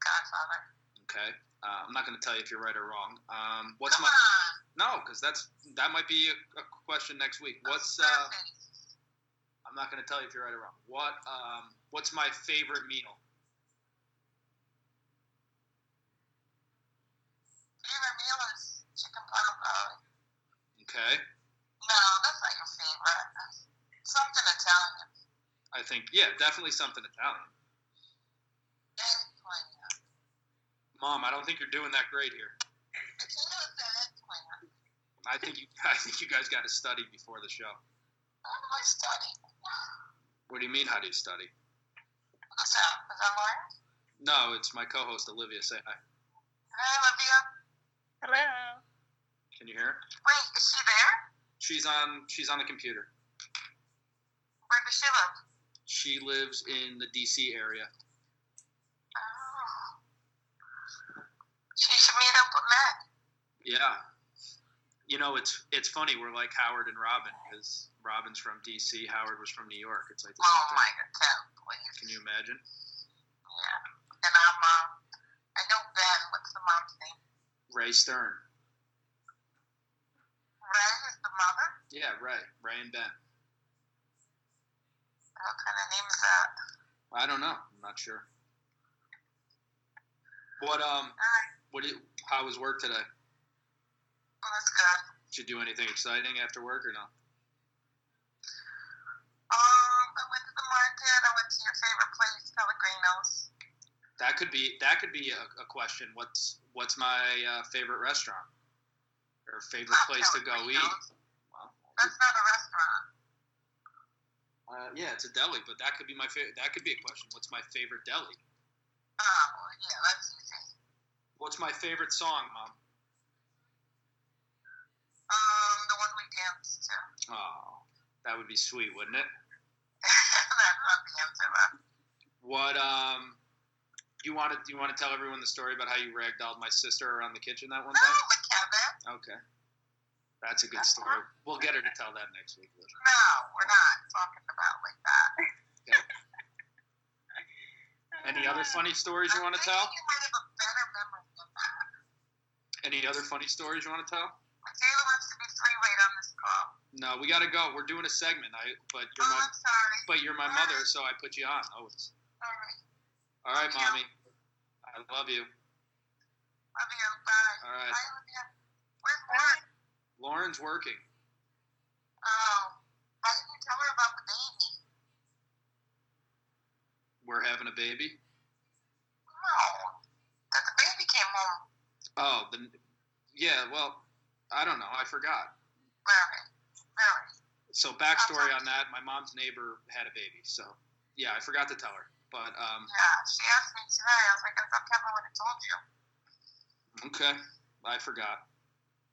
Godfather. Okay. Uh, I'm not going to tell you if you're right or wrong. Um, what's Come my on. no? Because that's that might be a, a question next week. What's uh? I'm not going to tell you if you're right or wrong. What um? What's my favorite meal? Favorite meal is chicken pot pie. Okay. No, that's not your favorite. Something Italian. I think yeah, definitely something Italian. Eggplant. Mom, I don't think you're doing that great here. Potatoes and eggplant. I think you I think you guys got to study before the show. What do I study? What do you mean? How do you study? What's that? Is that Lauren? No, it's my co-host Olivia. Say hi. Hey, Olivia. Hello. Can you hear her? Wait, is she there? She's on. She's on the computer. Where does she live? She lives in the D.C. area. Oh. She should meet up with Matt. Yeah. You know, it's it's funny. We're like Howard and Robin because Robin's from D.C. Howard was from New York. It's like the Oh same my thing. god, please. Can you imagine? Yeah. And I'm, um, I know Ben. What's the mom's name? Ray Stern. Ray is the mother? Yeah, Ray. Ray and Ben. What kind of name is that? I don't know. I'm not sure. What um? Alright, What? Did, how was work today? well, that's good. Did you do anything exciting after work or no? Um, I went to the market. I went to your favorite place, Pellegrino's. That could be that could be a, a question. What's what's my uh, favorite restaurant or favorite place to go eat? Well, That's not a restaurant. uh, yeah, it's a deli, but that could be my favorite. That could be a question. What's my favorite deli? Oh, yeah, that's easy. What's my favorite song, Mom? Um, the one we danced to. Oh, that would be sweet, wouldn't it? that's not the answer, but What um, you want to you want to tell everyone the story about how you ragdolled my sister around the kitchen that one no, time? with Kevin. Okay, that's a good story. We'll get her to tell that next week. Liz. No, we're not talking about like that. Any other funny stories you want to tell? You might have a better memory than that. Any other funny stories you want to tell? Michaela wants to be free weight on this call. No, we got to go. We're doing a segment. I but you're oh, my I'm sorry. but you're my mother, so I put you on always. All right. All right, you. Mommy. I love you. Love you. Bye. All right. Bye, Olivia. Where's Lauren? Lauren's working. Oh, why didn't you tell her about the baby? We're having a baby. No, that the baby came home. Oh, the yeah. Well, I don't know. I forgot. Very, very. So backstory on that: my mom's neighbor had a baby. So yeah, I forgot to tell her. But um, Yeah, she asked me today. I was like, I thought Kevin would have told you. okay, I forgot.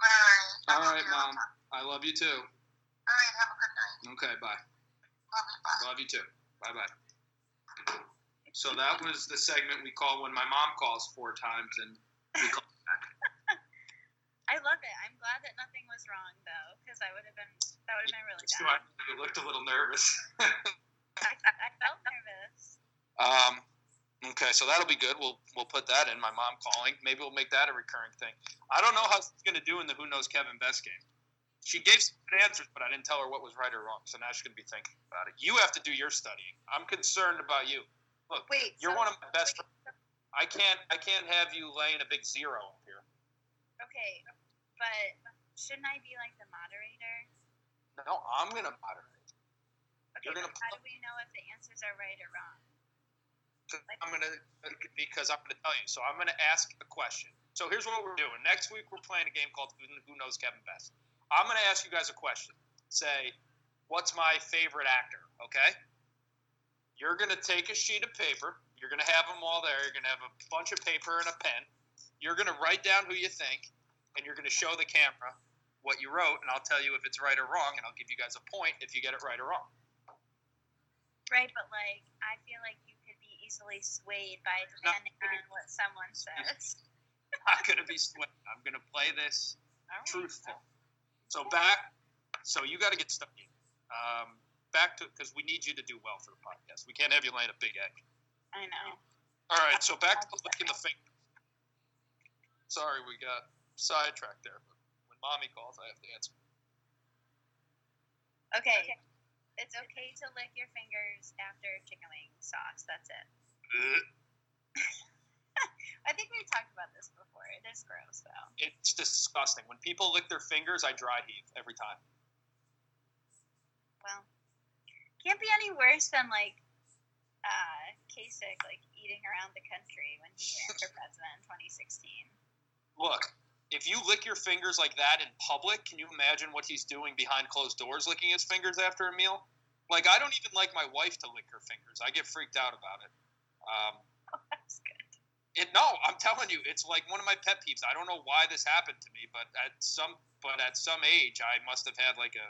All right. I All love right, you. mom. I love you too. All right, have a good night. Okay, bye. Love you. Bye. Love you too. Bye bye. So that was the segment we call when my mom calls four times and we call back. I love it. I'm glad that nothing was wrong though, because I would have been that would have been really So bad. I you looked a little nervous. I, I felt nervous. Um, okay, so that'll be good. We'll we'll put that in. My mom calling. Maybe we'll make that a recurring thing. I don't know how she's going to do in the Who Knows Kevin Best game. She gave some good answers, but I didn't tell her what was right or wrong. So now she's going to be thinking about it. You have to do your studying. I'm concerned about you. Look, Wait, you're so- one of my best. wait, friends. I can't I can't have you laying a big zero up here. Okay, but shouldn't I be like the moderator? No, I'm going to moderate. Okay, You're gonna how do we know if the answers are right or wrong? I'm gonna because I'm gonna tell you. So I'm gonna ask a question. So here's what we're doing. Next week we're playing a game called Who Knows Kevin Best. I'm gonna ask you guys a question. Say, what's my favorite actor? Okay. You're to take a sheet of paper. You're to have them all there. You're to have a bunch of paper and a pen. You're to write down who you think, and you're to show the camera what you wrote, and I'll tell you if it's right or wrong, and I'll give you guys a point if you get it right or wrong. Right, but like I feel like you easily swayed by depending on what someone says. I'm not going to be swayed. I'm going to play this right. truthful. So back, so you got to get stuck in. Um, back to because we need you to do well for the podcast. We can't have you laying a big egg. I know. All right, so back to licking the finger. Sorry, we got sidetracked there. But when mommy calls, I have to answer. Okay. It's okay to lick your fingers after chicken wing sauce. That's it. I think we've talked about this before. It is gross though. It's disgusting. When people lick their fingers, I dry heave every time. Well, can't be any worse than like uh, Kasich like eating around the country when he ran for president in 2016. Look, if you lick your fingers like that in public, can you imagine what he's doing behind closed doors, licking his fingers after a meal? Like, I don't even like my wife to lick her fingers. I get freaked out about it. Um, That's good. It no, I'm telling you, it's like one of my pet peeves. I don't know why this happened to me, but at some but at some age, I must have had like a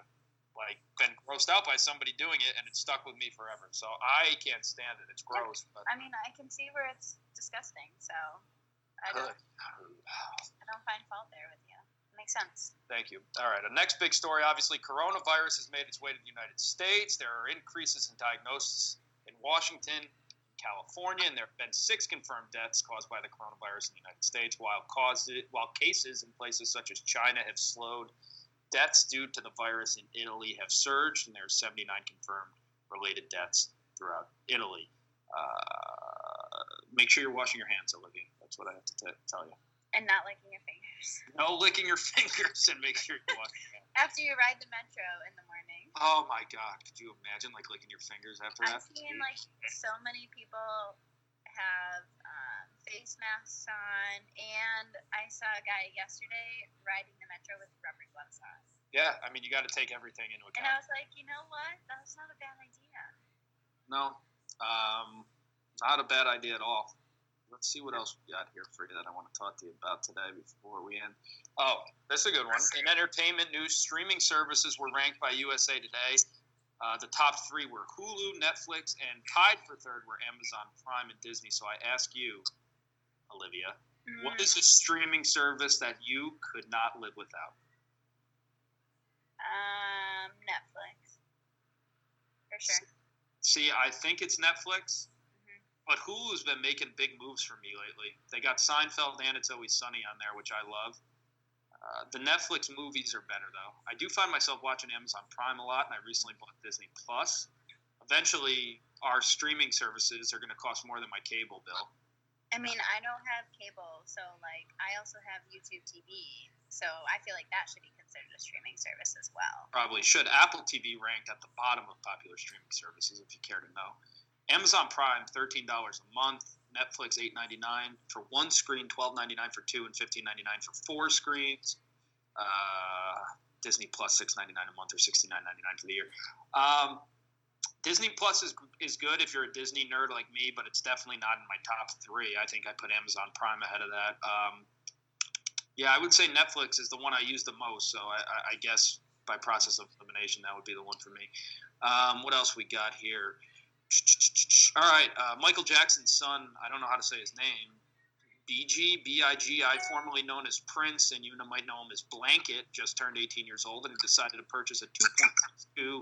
like been grossed out by somebody doing it, and it stuck with me forever. So I can't stand it. It's gross. But I mean, I can see where it's disgusting. So I don't, I don't find fault there with you. It makes sense. Thank you. All right. The next big story obviously, coronavirus has made its way to the United States. There are increases in diagnosis in Washington, California, and there have been six confirmed deaths caused by the coronavirus in the United States, while, causes, while cases in places such as China have slowed. Deaths due to the virus in Italy have surged, and there are 79 confirmed related deaths throughout Italy. Uh, make sure you're washing your hands, Olivia. That's what I have to t- tell you. And not licking your fingers. No licking your fingers, and make sure you wash your hands. After you ride the metro in the morning. Oh my god, could you imagine like licking your fingers after that? I've seen like so many people have um, face masks on, and I saw a guy yesterday riding the metro with rubber gloves on. Yeah, I mean you got to take everything into account. And I was like, you know what? That's not a bad idea. No, um, not a bad idea at all. Let's see what else we got here for you that I want to talk to you about today before we end. Oh, that's a good one. In entertainment news, streaming services were ranked by USA Today. Uh, the top three were Hulu, Netflix, and tied for third were Amazon Prime and Disney. So I ask you, Olivia, what is a streaming service that you could not live without? Um, Netflix. For sure. See, I think it's Netflix. But Hulu's been making big moves for me lately. They got Seinfeld and It's Always Sunny on there, which I love. Uh, the Netflix movies are better though. I do find myself watching Amazon Prime a lot, and I recently bought Disney Plus. Eventually, our streaming services are going to cost more than my cable bill. I mean, I don't have cable, so like I also have YouTube TV, so I feel like that should be considered a streaming service as well. Probably should. Apple TV ranked at the bottom of popular streaming services, if you care to know. Amazon Prime, thirteen dollars a month. Netflix, eight ninety nine for one screen, twelve ninety nine for two, and fifteen ninety nine for four screens. Uh, Disney Plus, six ninety nine a month, or sixty nine ninety nine for the year. Um, Disney Plus is is good if you're a Disney nerd like me, but it's definitely not in my top three. I think I put Amazon Prime ahead of that. Um, yeah, I would say Netflix is the one I use the most. So I, I, I guess by process of elimination, that would be the one for me. Um, what else we got here? All right, uh, Michael Jackson's son. I don't know how to say his name. Bigi, B-I-G-I, formerly known as Prince, and you might know him as Blanket, just turned 18 years old and decided to purchase a 2.2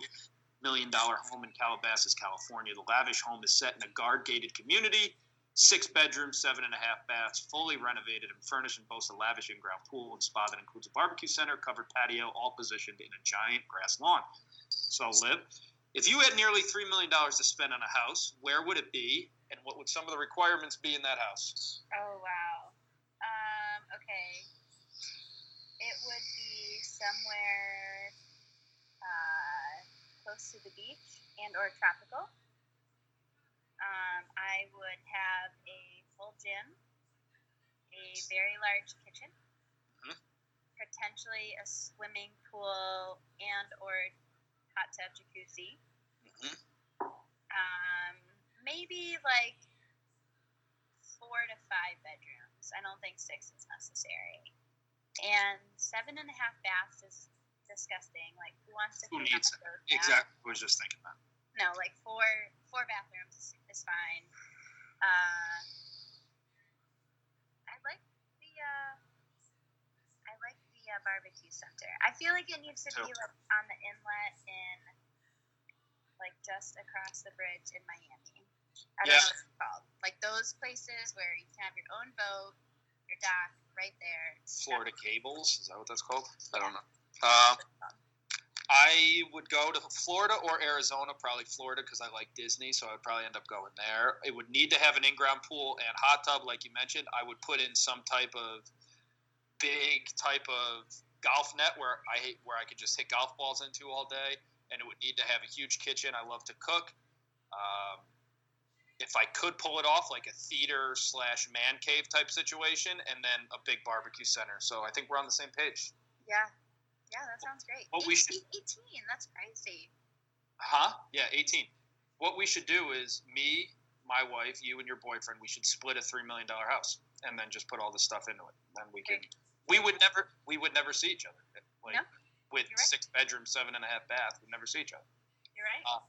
million dollar home in Calabasas, California. The lavish home is set in a guard-gated community, six bedrooms, seven and a half baths, fully renovated and furnished, and boasts a lavish in-ground pool and spa that includes a barbecue center, covered patio, all positioned in a giant grass lawn. So, Liv, if you had nearly three million dollars to spend on a house, where would it be, and what would some of the requirements be in that house? Oh wow. Um, okay. It would be somewhere uh, close to the beach and or tropical. Um, I would have a full gym, a very large kitchen, Mhm. potentially a swimming pool and or hot tub jacuzzi. Mm-hmm. Um, maybe like four to five bedrooms. I don't think six is necessary. And seven and a half baths is disgusting. Like who wants to? Who needs it? Exactly. I was just thinking that. No, like four four bathrooms is fine. Uh, barbecue center. I feel like it needs to be like on the inlet in like just across the bridge in Miami. I don't Yeah. know what it's called. Like those places where you can have your own boat, your dock right there. Florida Cables, Is that what that's called? I don't know. Uh, I would go to Florida or Arizona, probably Florida because I like Disney, so I'd probably end up going there. It would need to have an in-ground pool and hot tub, like you mentioned. I would put in some type of big type of golf net where I hate where I could just hit golf balls into all day, and it would need to have a huge kitchen. I love to cook. Um, if I could pull it off, like a theater slash man cave type situation, and then a big barbecue center. So I think we're on the same page. Yeah. Yeah, that sounds great. What we should- 18, 18, that's crazy. Huh? Yeah, 18. What we should do is me, my wife, you, and your boyfriend. We should split a three million dollar house and then just put all the stuff into it. Then we can. We would never. We would never see each other. Like No, with right. six bedrooms, seven and a half bath, we'd never see each other. You're right. Uh,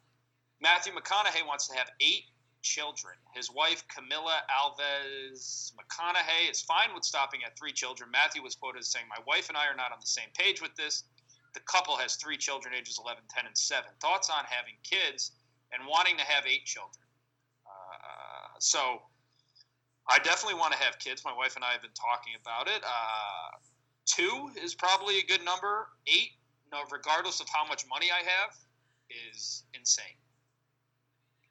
Matthew McConaughey wants to have eight children. His wife, Camila Alves McConaughey, is fine with stopping at three children. Matthew was quoted as saying, My wife and I are not on the same page with this. The couple has three children, ages 11, 10, and 7. Thoughts on having kids and wanting to have eight children? Uh, so I definitely want to have kids. My wife and I have been talking about it. Uh, two is probably a good number. Eight, no, regardless of how much money I have, is insane.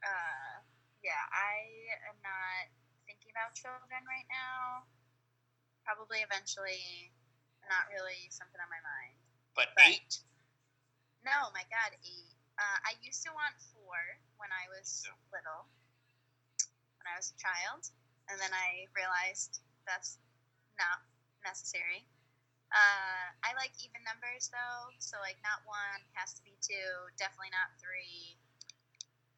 Uh, yeah, I am not thinking about children right now. Probably eventually, not really something on my mind. But Right. eight, No, my God, eight. Uh, I used to want four when I was Yeah. little, when I was a child, and then I realized that's not necessary. Uh, I like even numbers though, so like not one has to be two, definitely not three.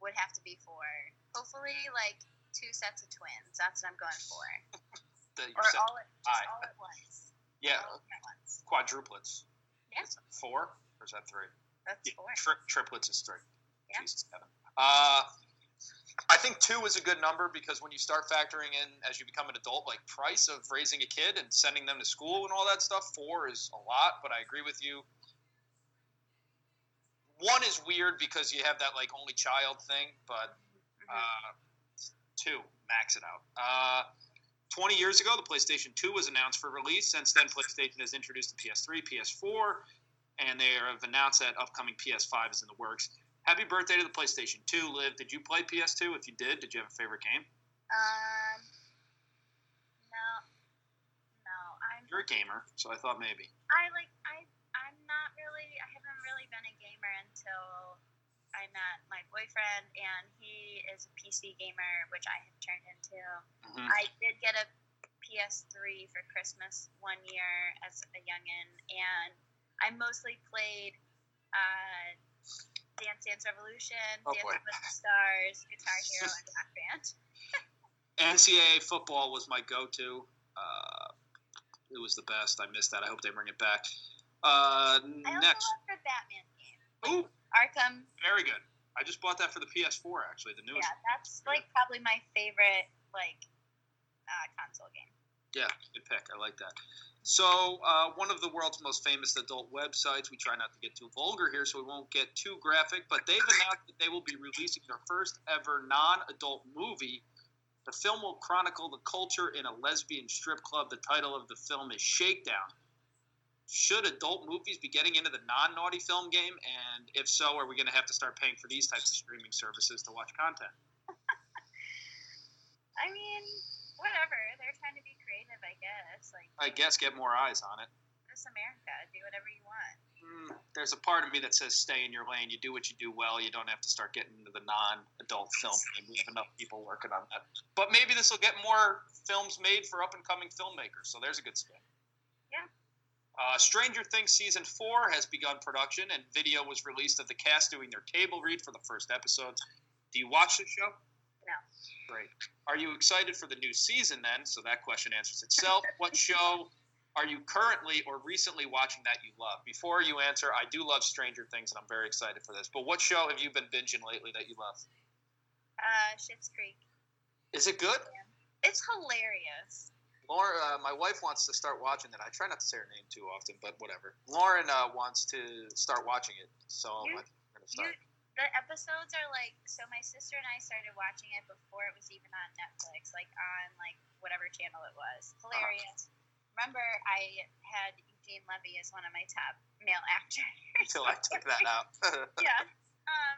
Would have to be four. Hopefully, like two sets of twins. That's what I'm going for, the, or said, all at, just Aye. all at once. yeah, all at once. quadruplets. Yeah, four or is that three? that's Yeah, four. tri- triplets is three. Yeah. Jesus, Kevin. Uh, I think two is a good number because when you start factoring in as you become an adult, like price of raising a kid and sending them to school and all that stuff, four is a lot. But I agree with you. One is weird because you have that like only child thing, but Mhm. uh, two, max it out. Uh, 20 years ago, the PlayStation 2 was announced for release. Since then, PlayStation has introduced the PS3, PS4, and they have announced that upcoming PS5 is in the works. Happy birthday to the PlayStation 2, Liv. Did you play PS2? If you did, did you have a favorite game? Um, no, no. I'm. You're a gamer, so I thought maybe. I like. I. I'm not really. I haven't really been a gamer until I met my boyfriend, and he is a PC gamer, which I have turned into. Mhm. I did get a PS3 for Christmas one year as a youngin, and I mostly played uh, Dance Dance Revolution, Oh, Dancing boy. with the Stars, Guitar Hero, and Rock Band. NCAA football was my go-to. Uh, it was the best. I missed that. I hope they bring it back. Uh, I also next, love the Batman game. ooh, Arkham. very good. I just bought that for the PS4, actually, the newest. Yeah, that's like probably my favorite like uh, console game. Yeah, good pick. I like that. So, uh, one of the world's most famous adult websites. We try not to get too vulgar here, so we won't get too graphic. But they've announced that they will be releasing their first ever non-adult movie. The film will chronicle the culture in a lesbian strip club. The title of the film is Shakedown. Should adult movies be getting into the non-naughty film game? And if so, are we going to have to start paying for these types of streaming services to watch content? I mean, whatever. They're trying to be creative, I guess. Like I guess get more eyes on it. this America, do whatever you want. Mm, there's a part of me that says stay in your lane. You do what you do well. You don't have to start getting into the non-adult film game. We have enough people working on that. But maybe this will get more films made for up-and-coming filmmakers. So there's a good spin. Yeah. Uh, Stranger Things season four has begun production, and video was released of the cast doing their table read for the first episode. Do you watch the show? No. Great. Are you excited for the new season then? So that question answers itself. what show are you currently or recently watching that you love? Before you answer, I do love Stranger Things and I'm very excited for this. But what show have you been binging lately that you love? Uh, Schitt's Creek. Is it good? It's hilarious. Lauren, uh, my wife wants to start watching it. I try not to say her name too often, but whatever. Lauren uh, wants to start watching it, so You- I'm going to start. The episodes are like so. My sister and I started watching it before it was even on Netflix, like on like whatever channel it was. Hilarious. Remember, I had Eugene Levy as one of my top male actors. Until I took that out. yeah. Um,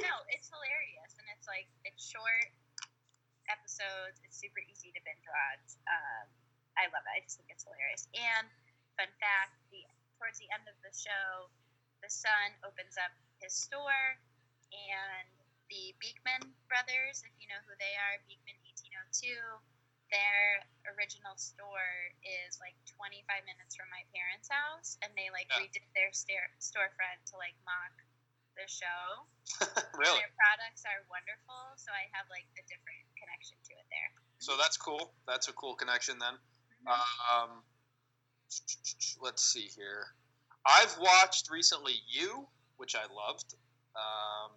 no, it's hilarious, and it's like it's short episodes. It's super easy to binge watch. Um, I love it. I just think it's hilarious. And fun fact: the towards the end of the show, the son opens up his store, and the Beekman brothers, if you know who they are, Beekman 1802. Their original store is like 25 minutes from my parents' house, and they like Yeah. redid their stair- storefront to like mock the show. really? Their products are wonderful, so I have like a different connection to it there. So that's cool. That's a cool connection then. Um, let's see here. I've watched recently You, which I loved. Um,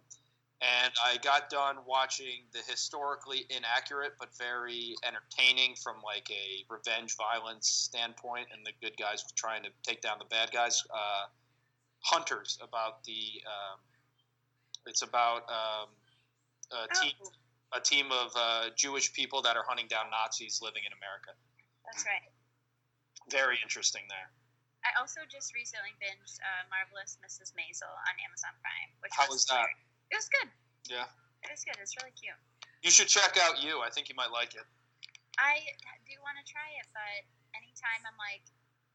and I got done watching the historically inaccurate but very entertaining from like a revenge violence standpoint and the good guys trying to take down the bad guys. Uh, Hunters about the um, it's about um, a team Oh, a team of uh, Jewish people that are hunting down Nazis living in America. that's right. Very interesting there. I also just recently binged uh, Marvelous Mrs. Maisel on Amazon Prime, which How was was that? It was good. Yeah. It was good. It's really cute. You should check out you. I think you might like it. I do want to try it, but anytime I'm like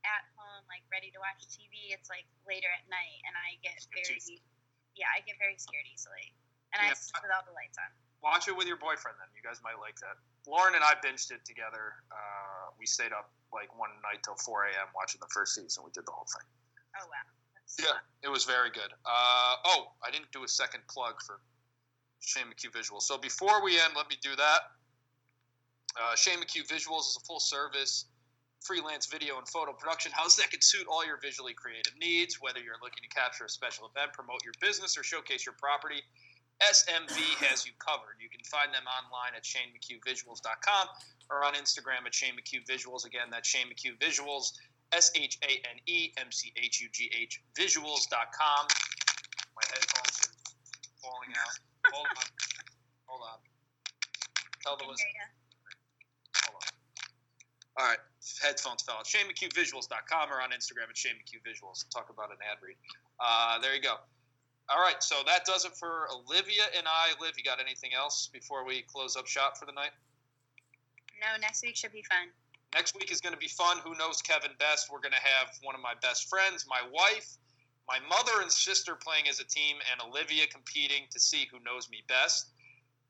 at home, like ready to watch TV, it's like later at night, and I get very, yeah, I get very scared easily, and Yeah. I sleep with all the lights on. Watch it with your boyfriend then. You guys might like that. Lauren and I binged it together. Uh, we stayed up like one night till 4 a.m. watching the first season. We did the whole thing. Oh wow. That's Yeah, it was very good. Uh, oh, I didn't do a second plug for Shane McHugh Visuals. So before we end, let me do that. Uh, Shane McHugh Visuals is a full service freelance video and photo production house that can suit all your visually creative needs, whether you're looking to capture a special event, promote your business, or showcase your property. SMV has you covered. You can find them online at ShaneMcHughVisuals.com or on Instagram at Shane McHugh Visuals. Again, that's Shane McHugh Visuals. S H A N E M C H U G H visuals.com. My headphones are falling out. Hold on. Hold on. Tell the listeners. Hold on. All right. Headphones fell out. ShaneMcHughVisuals.com or on Instagram at Shane McHugh Visuals. Talk about an ad read. Uh, there you go. All right. So that does it for Olivia and I. Liv, you got anything else before we close up shop for the night? No, next week should be fun. Next week is going to be fun. Who knows Kevin best? We're going to have one of my best friends, my wife, my mother and sister playing as a team, and Olivia competing to see who knows me best.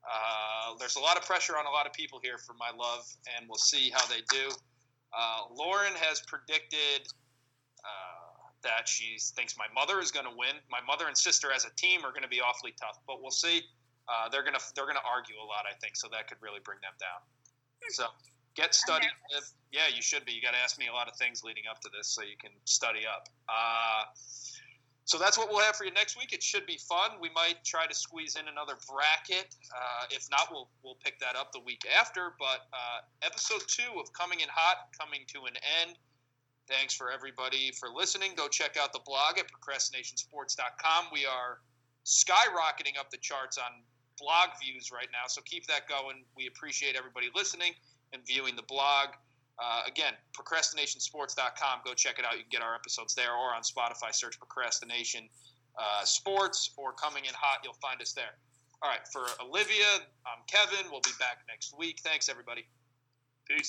Uh, there's a lot of pressure on a lot of people here for my love, and we'll see how they do. Uh, Lauren has predicted that she thinks my mother is going to win. My mother and sister as a team are going to be awfully tough, but we'll see. Uh, they're gonna they're gonna argue a lot, I think, so that could really bring them down. So get studied. Yeah, you should be. You got to ask me a lot of things leading up to this, so you can study up. Uh, so that's what we'll have for you next week. It should be fun. We might try to squeeze in another bracket. Uh, if not, we'll we'll pick that up the week after. But uh, episode two of Coming in Hot coming to an end. Thanks for everybody for listening. Go check out the blog at procrastinationsports.com. We are skyrocketing up the charts on blog views right now, so keep that going. We appreciate everybody listening and viewing the blog. Uh, again, procrastinationsports.com. Go check it out. You can get our episodes there or on Spotify. Search Procrastination uh, Sports or Coming in Hot. You'll find us there. All right, for Olivia, I'm Kevin. We'll be back next week. Thanks, everybody.